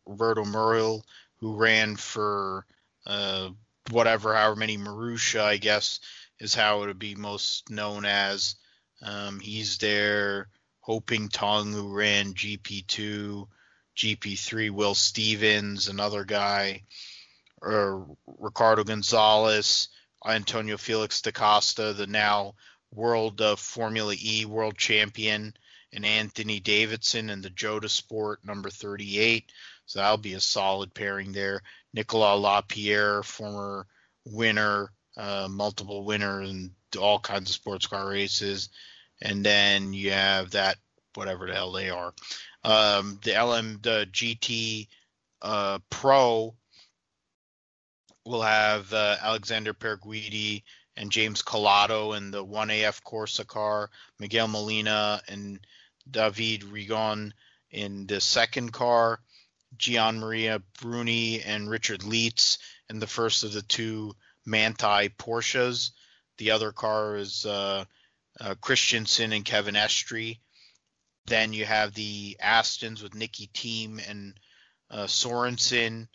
Roberto Merhi, who ran for uh, whatever, however many Marussia, I guess, is how it would be most known as. Um, he's there. Ho-Pin Tung, who ran GP2, GP3. Will Stevens, another guy. Or Ricardo Gonzalez, Antonio Felix da Costa, the now world uh, Formula E world champion, and Anthony Davidson in the Jota Sport number 38. So that'll be a solid pairing there. Nicolas Lapierre, former winner, uh, multiple winner in all kinds of sports car races. And then you have that, whatever the hell they are. Um, the LM, the GT uh, Pro will have uh, Alexander Pier Guidi and James Calado in the 1AF Corsa car, Miguel Molina and David Rigon in the second car, Gian Maria Bruni and Richard Lietz in the first of the two Manthey Porsches. The other car is uh, uh, Christensen and Kevin Estre. Then you have the Astons with Nicki Thiim and uh, Sorensen,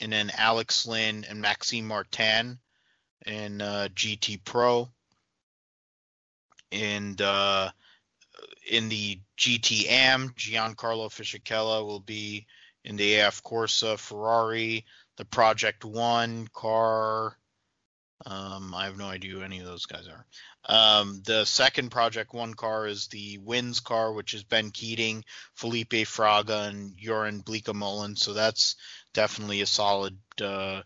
and then Alex Lynn and Maxime Martin in uh, GT Pro. And uh, in the GTM, Giancarlo Fisichella will be in the AF Corsa Ferrari, the Project One car. Um, I have no idea who any of those guys are. Um, the second Project One car is the Wins car, which is Ben Keating, Felipe Fraga, and Jeroen Bleekemolen. So that's definitely a solid uh,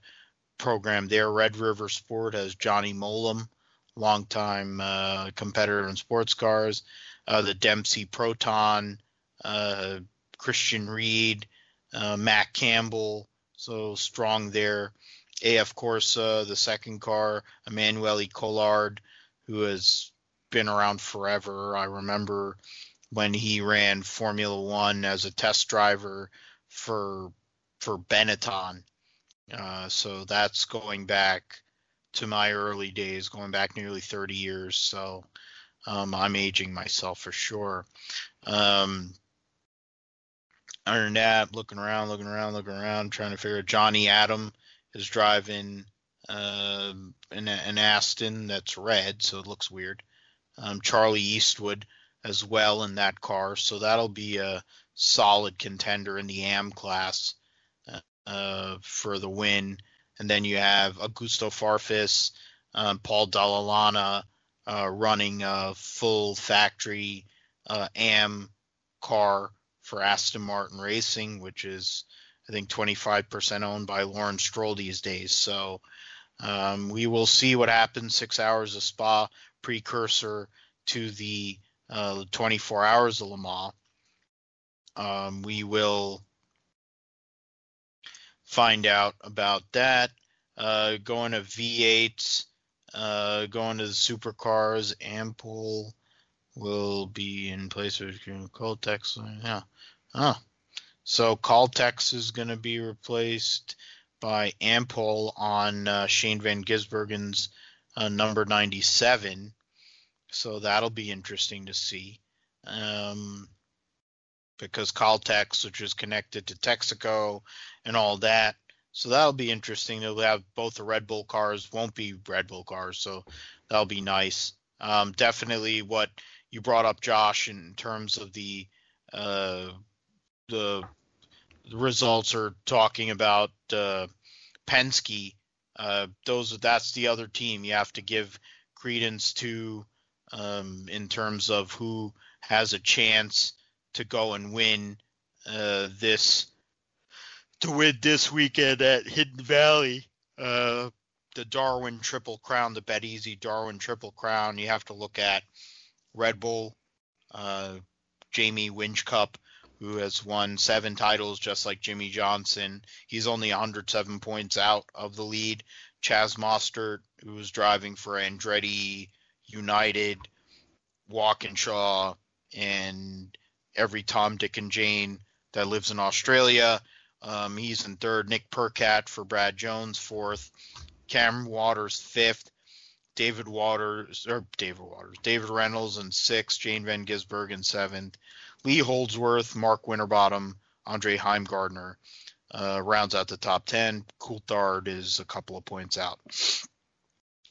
program there. Red River Sport has Johnny Mowlem, longtime uh, competitor in sports cars. Uh, the Dempsey Proton, uh, Christian Ried, uh, Matt Campbell, so strong there. AF Corsa, the second car, Emmanuel Collard, who has been around forever. I remember when he ran Formula One as a test driver for for Benetton. Uh, so that's going back to my early days, going back nearly 30 years. So um, I'm aging myself for sure. Um, other than that, looking around, looking around, looking around, trying to figure out Johnny Adam is driving uh, an, an, Aston that's red, so it looks weird. Um, Charlie Eastwood as well in that car, so that'll be a solid contender in the AM class uh, for the win. And then you have Augusto Farfus, um, Paul Dalla Lana uh, running a full factory uh, AM car for Aston Martin Racing, which is I think 25% owned by Lawrence Stroll these days. So um, we will see what happens. Six hours of Spa, precursor to the uh, 24 hours of Le Mans. Um, we will find out about that. Uh, going to V8, uh, going to the supercars, Ampol will be in place of Caltex. Yeah. Oh. So Caltex is going to be replaced by Ampol on uh, Shane Van Gisbergen's uh, number 97. So that'll be interesting to see. Um, because Caltex, which is connected to Texaco and all that. So that'll be interesting. They'll have both the Red Bull cars, won't be Red Bull cars, so that'll be nice. Um, definitely what you brought up, Josh, in terms of the uh, the, the results are talking about uh, Penske. Uh, those that's the other team you have to give credence to um, in terms of who has a chance to go and win uh, this to win this weekend at Hidden Valley. Uh, the Darwin Triple Crown, the Bet Easy Darwin Triple Crown. You have to look at Red Bull, uh, Jamie Whincup, who has won seven titles just like Jimmie Johnson. He's only 107 points out of the lead. Chaz Mostert, who was driving for Andretti United, Walkinshaw, and every Tom, Dick, and Jane that lives in Australia. Um, he's in third. Nick Percat for Brad Jones, fourth. Cameron Waters, fifth. David Waters or David Waters, David Reynolds in sixth. Jane Van Gisberg Gisbergen seventh. Lee Holdsworth, Mark Winterbottom, Andre Heimgartner uh, rounds out the top 10. Coulthard is a couple of points out.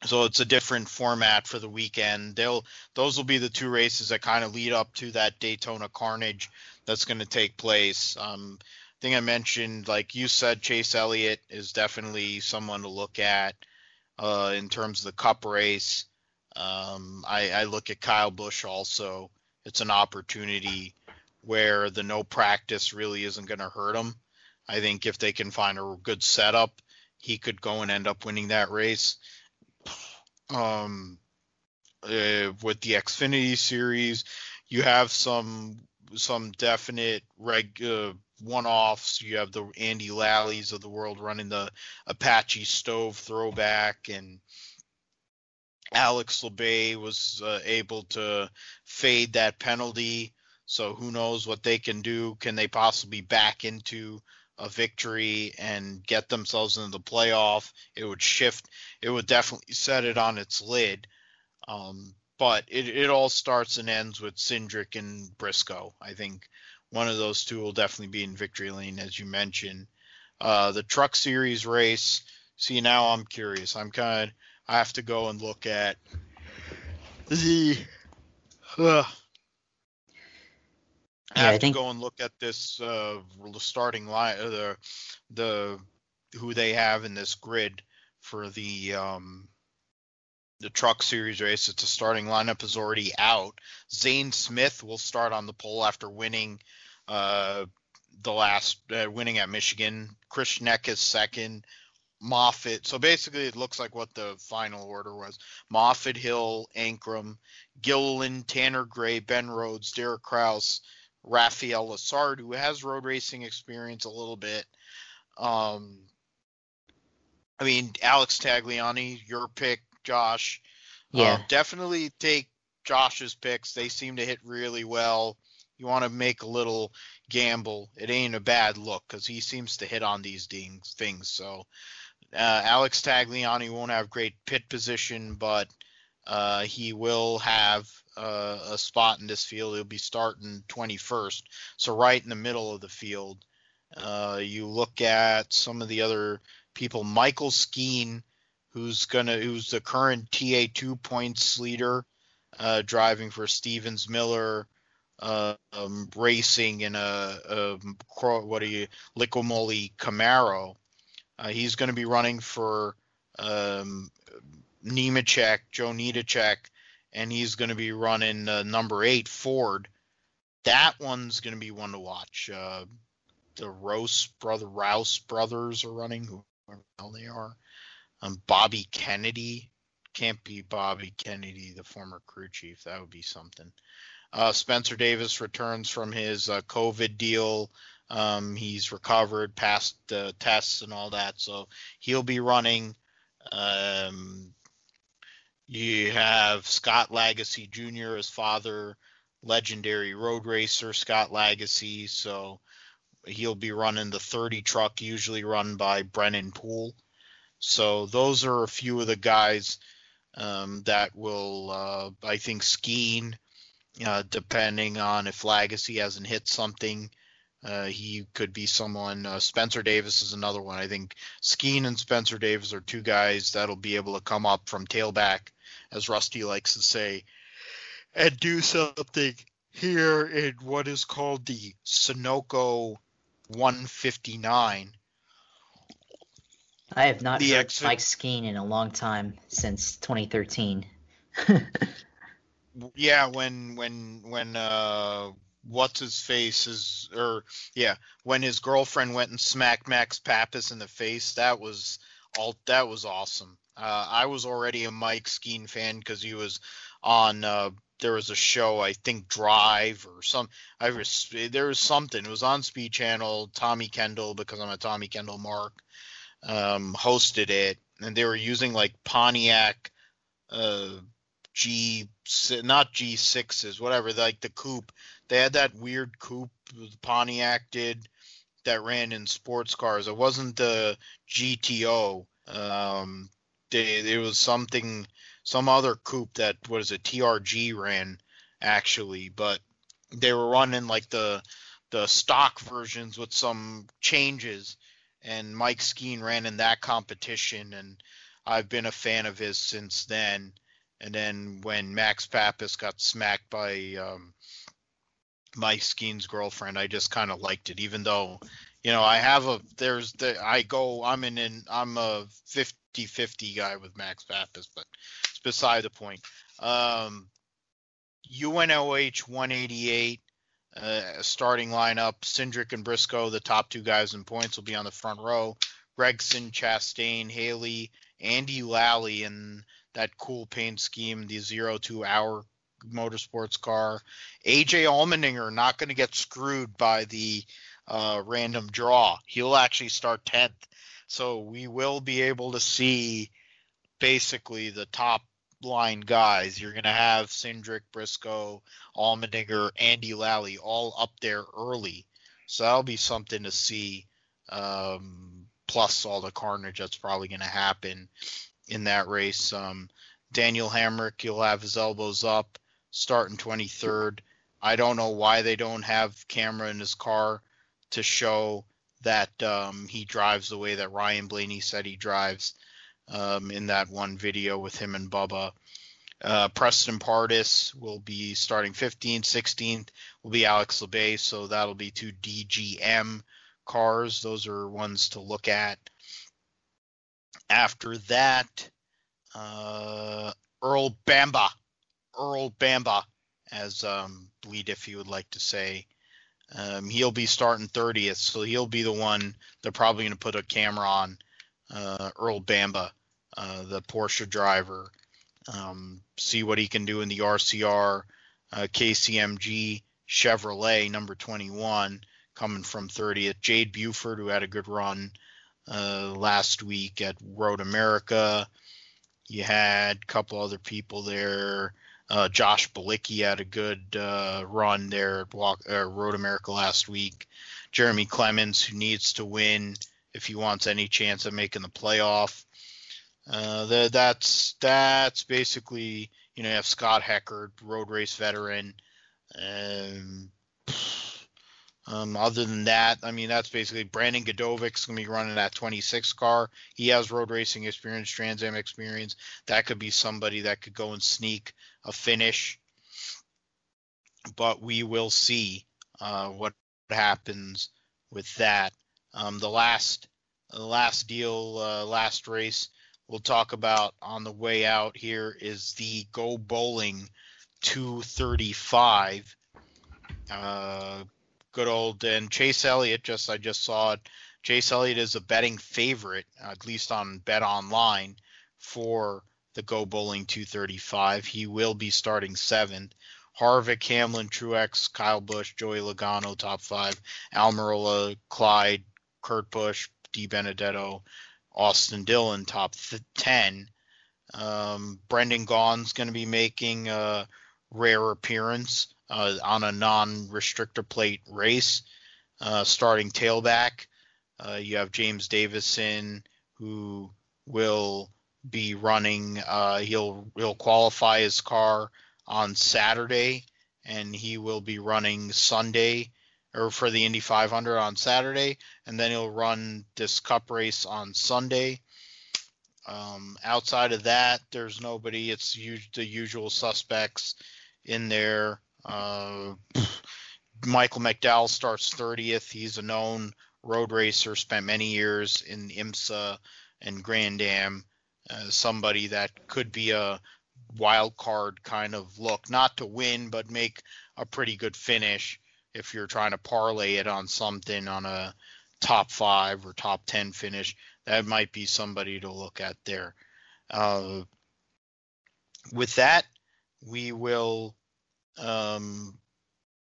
So it's a different format for the weekend. They'll those will be the two races that kind of lead up to that Daytona Carnage that's going to take place. Um, I think I mentioned, like you said, Chase Elliott is definitely someone to look at uh, in terms of the Cup race. Um, I, I look at Kyle Busch also. It's an opportunity where the no practice really isn't going to hurt him. I think if they can find a good setup, he could go and end up winning that race. Um, uh, with the Xfinity series, you have some some definite reg uh, one-offs. You have the Andy Lalleys of the world running the Apache stove throwback, and Alex Labbe was uh, able to fade that penalty. So who knows what they can do? Can they possibly back into a victory and get themselves into the playoff? It would shift. It would definitely set it on its lid. Um, but it, it all starts and ends with Cindric and Briscoe. I think one of those two will definitely be in victory lane, as you mentioned. Uh, the Truck Series race. See, now I'm curious. I'm kind of I have to go and look at the. Uh, I have think... to go and look at this uh, starting line, uh, the the who they have in this grid for the um, the truck series race. It's a starting lineup is already out. Zane Smith will start on the pole after winning uh, the last uh, winning at Michigan. Chris Schneck is second. Moffitt. So basically, it looks like what the final order was: Moffitt, Hill, Ankrum, Gilliland, Tanner Gray, Ben Rhodes, Derek Kraus, Raphael Lessard, who has road racing experience a little bit. Um, I mean, Alex Tagliani, your pick, Josh. Yeah. Um, definitely take Josh's picks. They seem to hit really well. You want to make a little gamble. It ain't a bad look because he seems to hit on these things. So uh, Alex Tagliani won't have great pit position, but uh, he will have uh, a spot in this field. He'll be starting 21st, so right in the middle of the field. Uh, you look at some of the other people. Michael Skeen, who's gonna, who's the current TA2 points leader, uh, driving for Stevens Miller. Uh, um, racing in a, a what are you Liqui Camaro. Uh, he's going to be running for um, Nemechek, Joe Nemechek, and he's going to be running uh, number eight Ford. That one's going to be one to watch. Uh, the Rouse brother, Rouse brothers are running, whoever the hell they are. Um, Bobby Kennedy can't be Bobby Kennedy, the former crew chief. That would be something. Uh, Spencer Davis returns from his uh, COVID deal. Um, he's recovered, passed the tests and all that, so he'll be running. Um, you have Scott Lagasse Jr. his father, legendary road racer Scott Lagasse, so he'll be running the 30 truck, usually run by Brennan Poole. So those are a few of the guys um, that will, uh, I think, skiing, uh, depending on if Lagasse hasn't hit something uh, he could be someone. Uh, Spencer Davis is another one. I think Skeen and Spencer Davis are two guys that'll be able to come up from tailback, as Rusty likes to say, and do something here in what is called the Sunoco 159. I have not the heard exit- Mike Skeen in a long time since 2013. yeah, when when when uh what's his face is or yeah when his girlfriend went and smacked Max Papis in the face that was all that was awesome. Uh, I was already a Mike Skeen fan because he was on uh, there was a show I think Drive or some I was there was something it was on Speed Channel Tommy Kendall because I'm a Tommy Kendall mark um, hosted it and they were using like Pontiac uh, G not G sixes whatever like the coupe they had that weird coupe the Pontiac did that ran in sports cars. It wasn't the GTO. Um, they, it was something, some other coupe that was a TRG ran actually, but they were running like the the stock versions with some changes, and Mike Skeen ran in that competition, and I've been a fan of his since then. And then when Max Papis got smacked by um, Mike Skeen's girlfriend, I just kind of liked it, even though, you know, I have a there's the I go I'm in, in I'm a 50-50 guy with Max Papis, but it's beside the point. Um, UNOH 188 uh, starting lineup: Cindric and Briscoe, the top two guys in points, will be on the front row. Gragson, Chastain, Haley, Andy Lally, and that cool paint scheme, the zero two hour motorsports car. AJ Allmendinger not going to get screwed by the uh, random draw. He'll actually start 10th. So we will be able to see basically the top line guys. You're going to have Cindric, Briscoe, Allmendinger, Andy Lally all up there early. So that'll be something to see. Um, plus all the carnage that's probably going to happen in that race. Um, Daniel Hemric, he'll have his elbows up, starting 23rd. I don't know why they don't have camera in his car to show that um, he drives the way that Ryan Blaney said he drives um, in that one video with him and Bubba. Uh, Preston Pardus will be starting 15th, 16th will be Alex Labbe, so that'll be two DGM cars. Those are ones to look at. After that, uh, Earl Bamber, Earl Bamber, as um, Bleed if you would like to say. Um, he'll be starting 30th, so he'll be the one they're probably going to put a camera on. Uh, Earl Bamber, uh, the Porsche driver, um, see what he can do in the RCR. Uh, KCMG Chevrolet number 21 coming from 30th. Jade Buford, who had a good run uh, last week at Road America. You had a couple other people there. Uh, Josh Bilicki had a good uh, run there at Walk, uh, Road America last week. Jeremy Clements, who needs to win if he wants any chance of making the playoff. Uh, the, that's that's basically you know you have Scott Heckert, road race veteran. Um, um, other than that, I mean, that's basically Brandon Gdovic's going to be running that 26 car. He has road racing experience, Trans Am experience. That could be somebody that could go and sneak a finish. But we will see uh, what happens with that. Um, the last, the last deal, uh, last race we'll talk about on the way out here is the Go Bowling 235. Uh, good old and Chase Elliott. Just I just saw it. Chase Elliott is a betting favorite, at least on Bet Online, for the Go Bowling 235. He will be starting seventh. Harvick, Hamlin, Truex, Kyle Busch, Joey Logano, top five. Almirola, Clyde, Kurt Busch, D. Benedetto, Austin Dillon, top th- 10. Um, Brendan Gaughan's going to be making a rare appearance uh, on a non-restrictor plate race, uh, starting tailback. Uh, you have James Davison who will be running. Uh, he'll he'll qualify his car on Saturday, and he will be running Sunday or for the Indy 500 on Saturday, and then he'll run this Cup race on Sunday. Um, outside of that, there's nobody. It's the usual suspects in there. Uh, Michael McDowell starts 30th. He's a known road racer, spent many years in IMSA and Grand Am. Uh, somebody that could be a wild card kind of look, not to win, but make a pretty good finish if you're trying to parlay it on something on a top five or top 10 finish. That might be somebody to look at there. Uh, with that, we will um,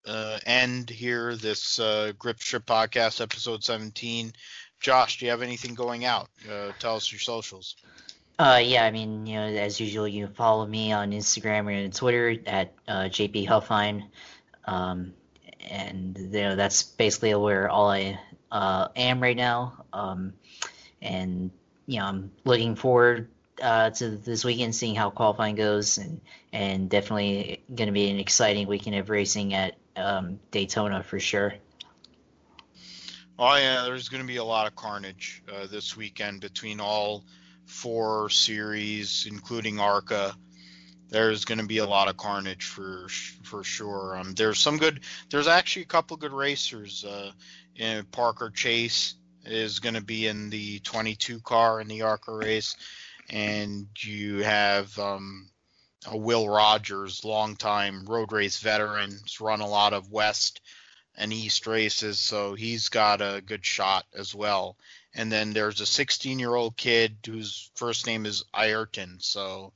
uh, end here this uh, Grip Strip podcast, episode 17. Josh, do you have anything going out? Uh, tell us your socials. Uh, yeah, I mean, you know, as usual, you follow me on Instagram and Twitter at uh, JP Huffine. Um, and you know, that's basically where all I uh, am right now. Um, and you know, I'm looking forward uh, to this weekend, seeing how qualifying goes, and and definitely going to be an exciting weekend of racing at um, Daytona for sure. Oh yeah, there's going to be a lot of carnage uh, this weekend between all four series, including ARCA. There's going to be a lot of carnage for for sure. Um, there's some good. There's actually a couple good racers. Uh, Parker Chase is going to be in the 22 car in the ARCA race, and you have um, Will Rogers, longtime road race veteran, has run a lot of West and East races, so he's got a good shot as well. And then there's a 16 year old kid whose first name is Ayrton, so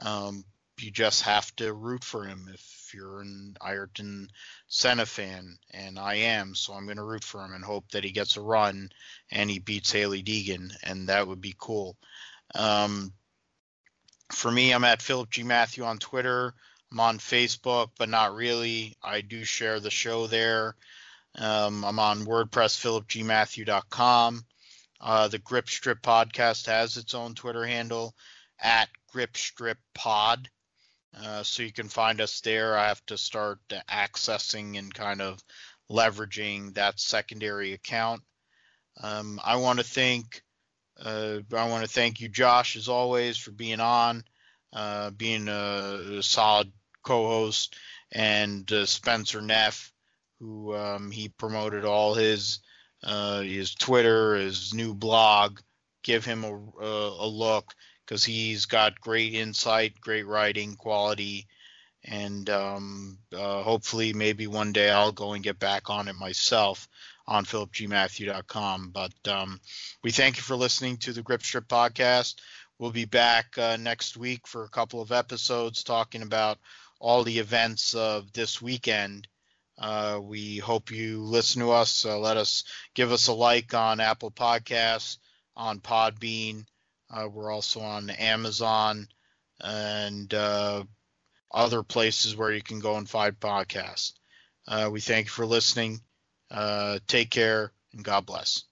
um, you just have to root for him if you're an Ayrton Senna fan, and I am, so I'm going to root for him and hope that he gets a run and he beats Hailie Deegan, and that would be cool. Um, for me, I'm at Philip G. Matthew on Twitter. I'm on Facebook, but not really. I do share the show there. Um, I'm on WordPress, philipgmatthew.com. Uh, the Grip Strip podcast has its own Twitter handle at Grip Strip Pod. Uh, so you can find us there. I have to start accessing and kind of leveraging that secondary account. Um, I want to thank uh, I want to thank you, Josh, as always, for being on, uh, being a, a solid co-host, and uh, Spencer Neff, who um, he promoted all his uh, his Twitter, his new blog. Give him a, a, a look because he's got great insight, great writing quality, and um, uh, hopefully maybe one day I'll go and get back on it myself on philipgmatthew.com. But um, we thank you for listening to the Grip Strip podcast. We'll be back uh, next week for a couple of episodes talking about all the events of this weekend. Uh, we hope you listen to us. Uh, let us give us a like on Apple Podcasts, on Podbean. Uh, we're also on Amazon and uh, other places where you can go and find podcasts. Uh, we thank you for listening. Uh, take care and God bless.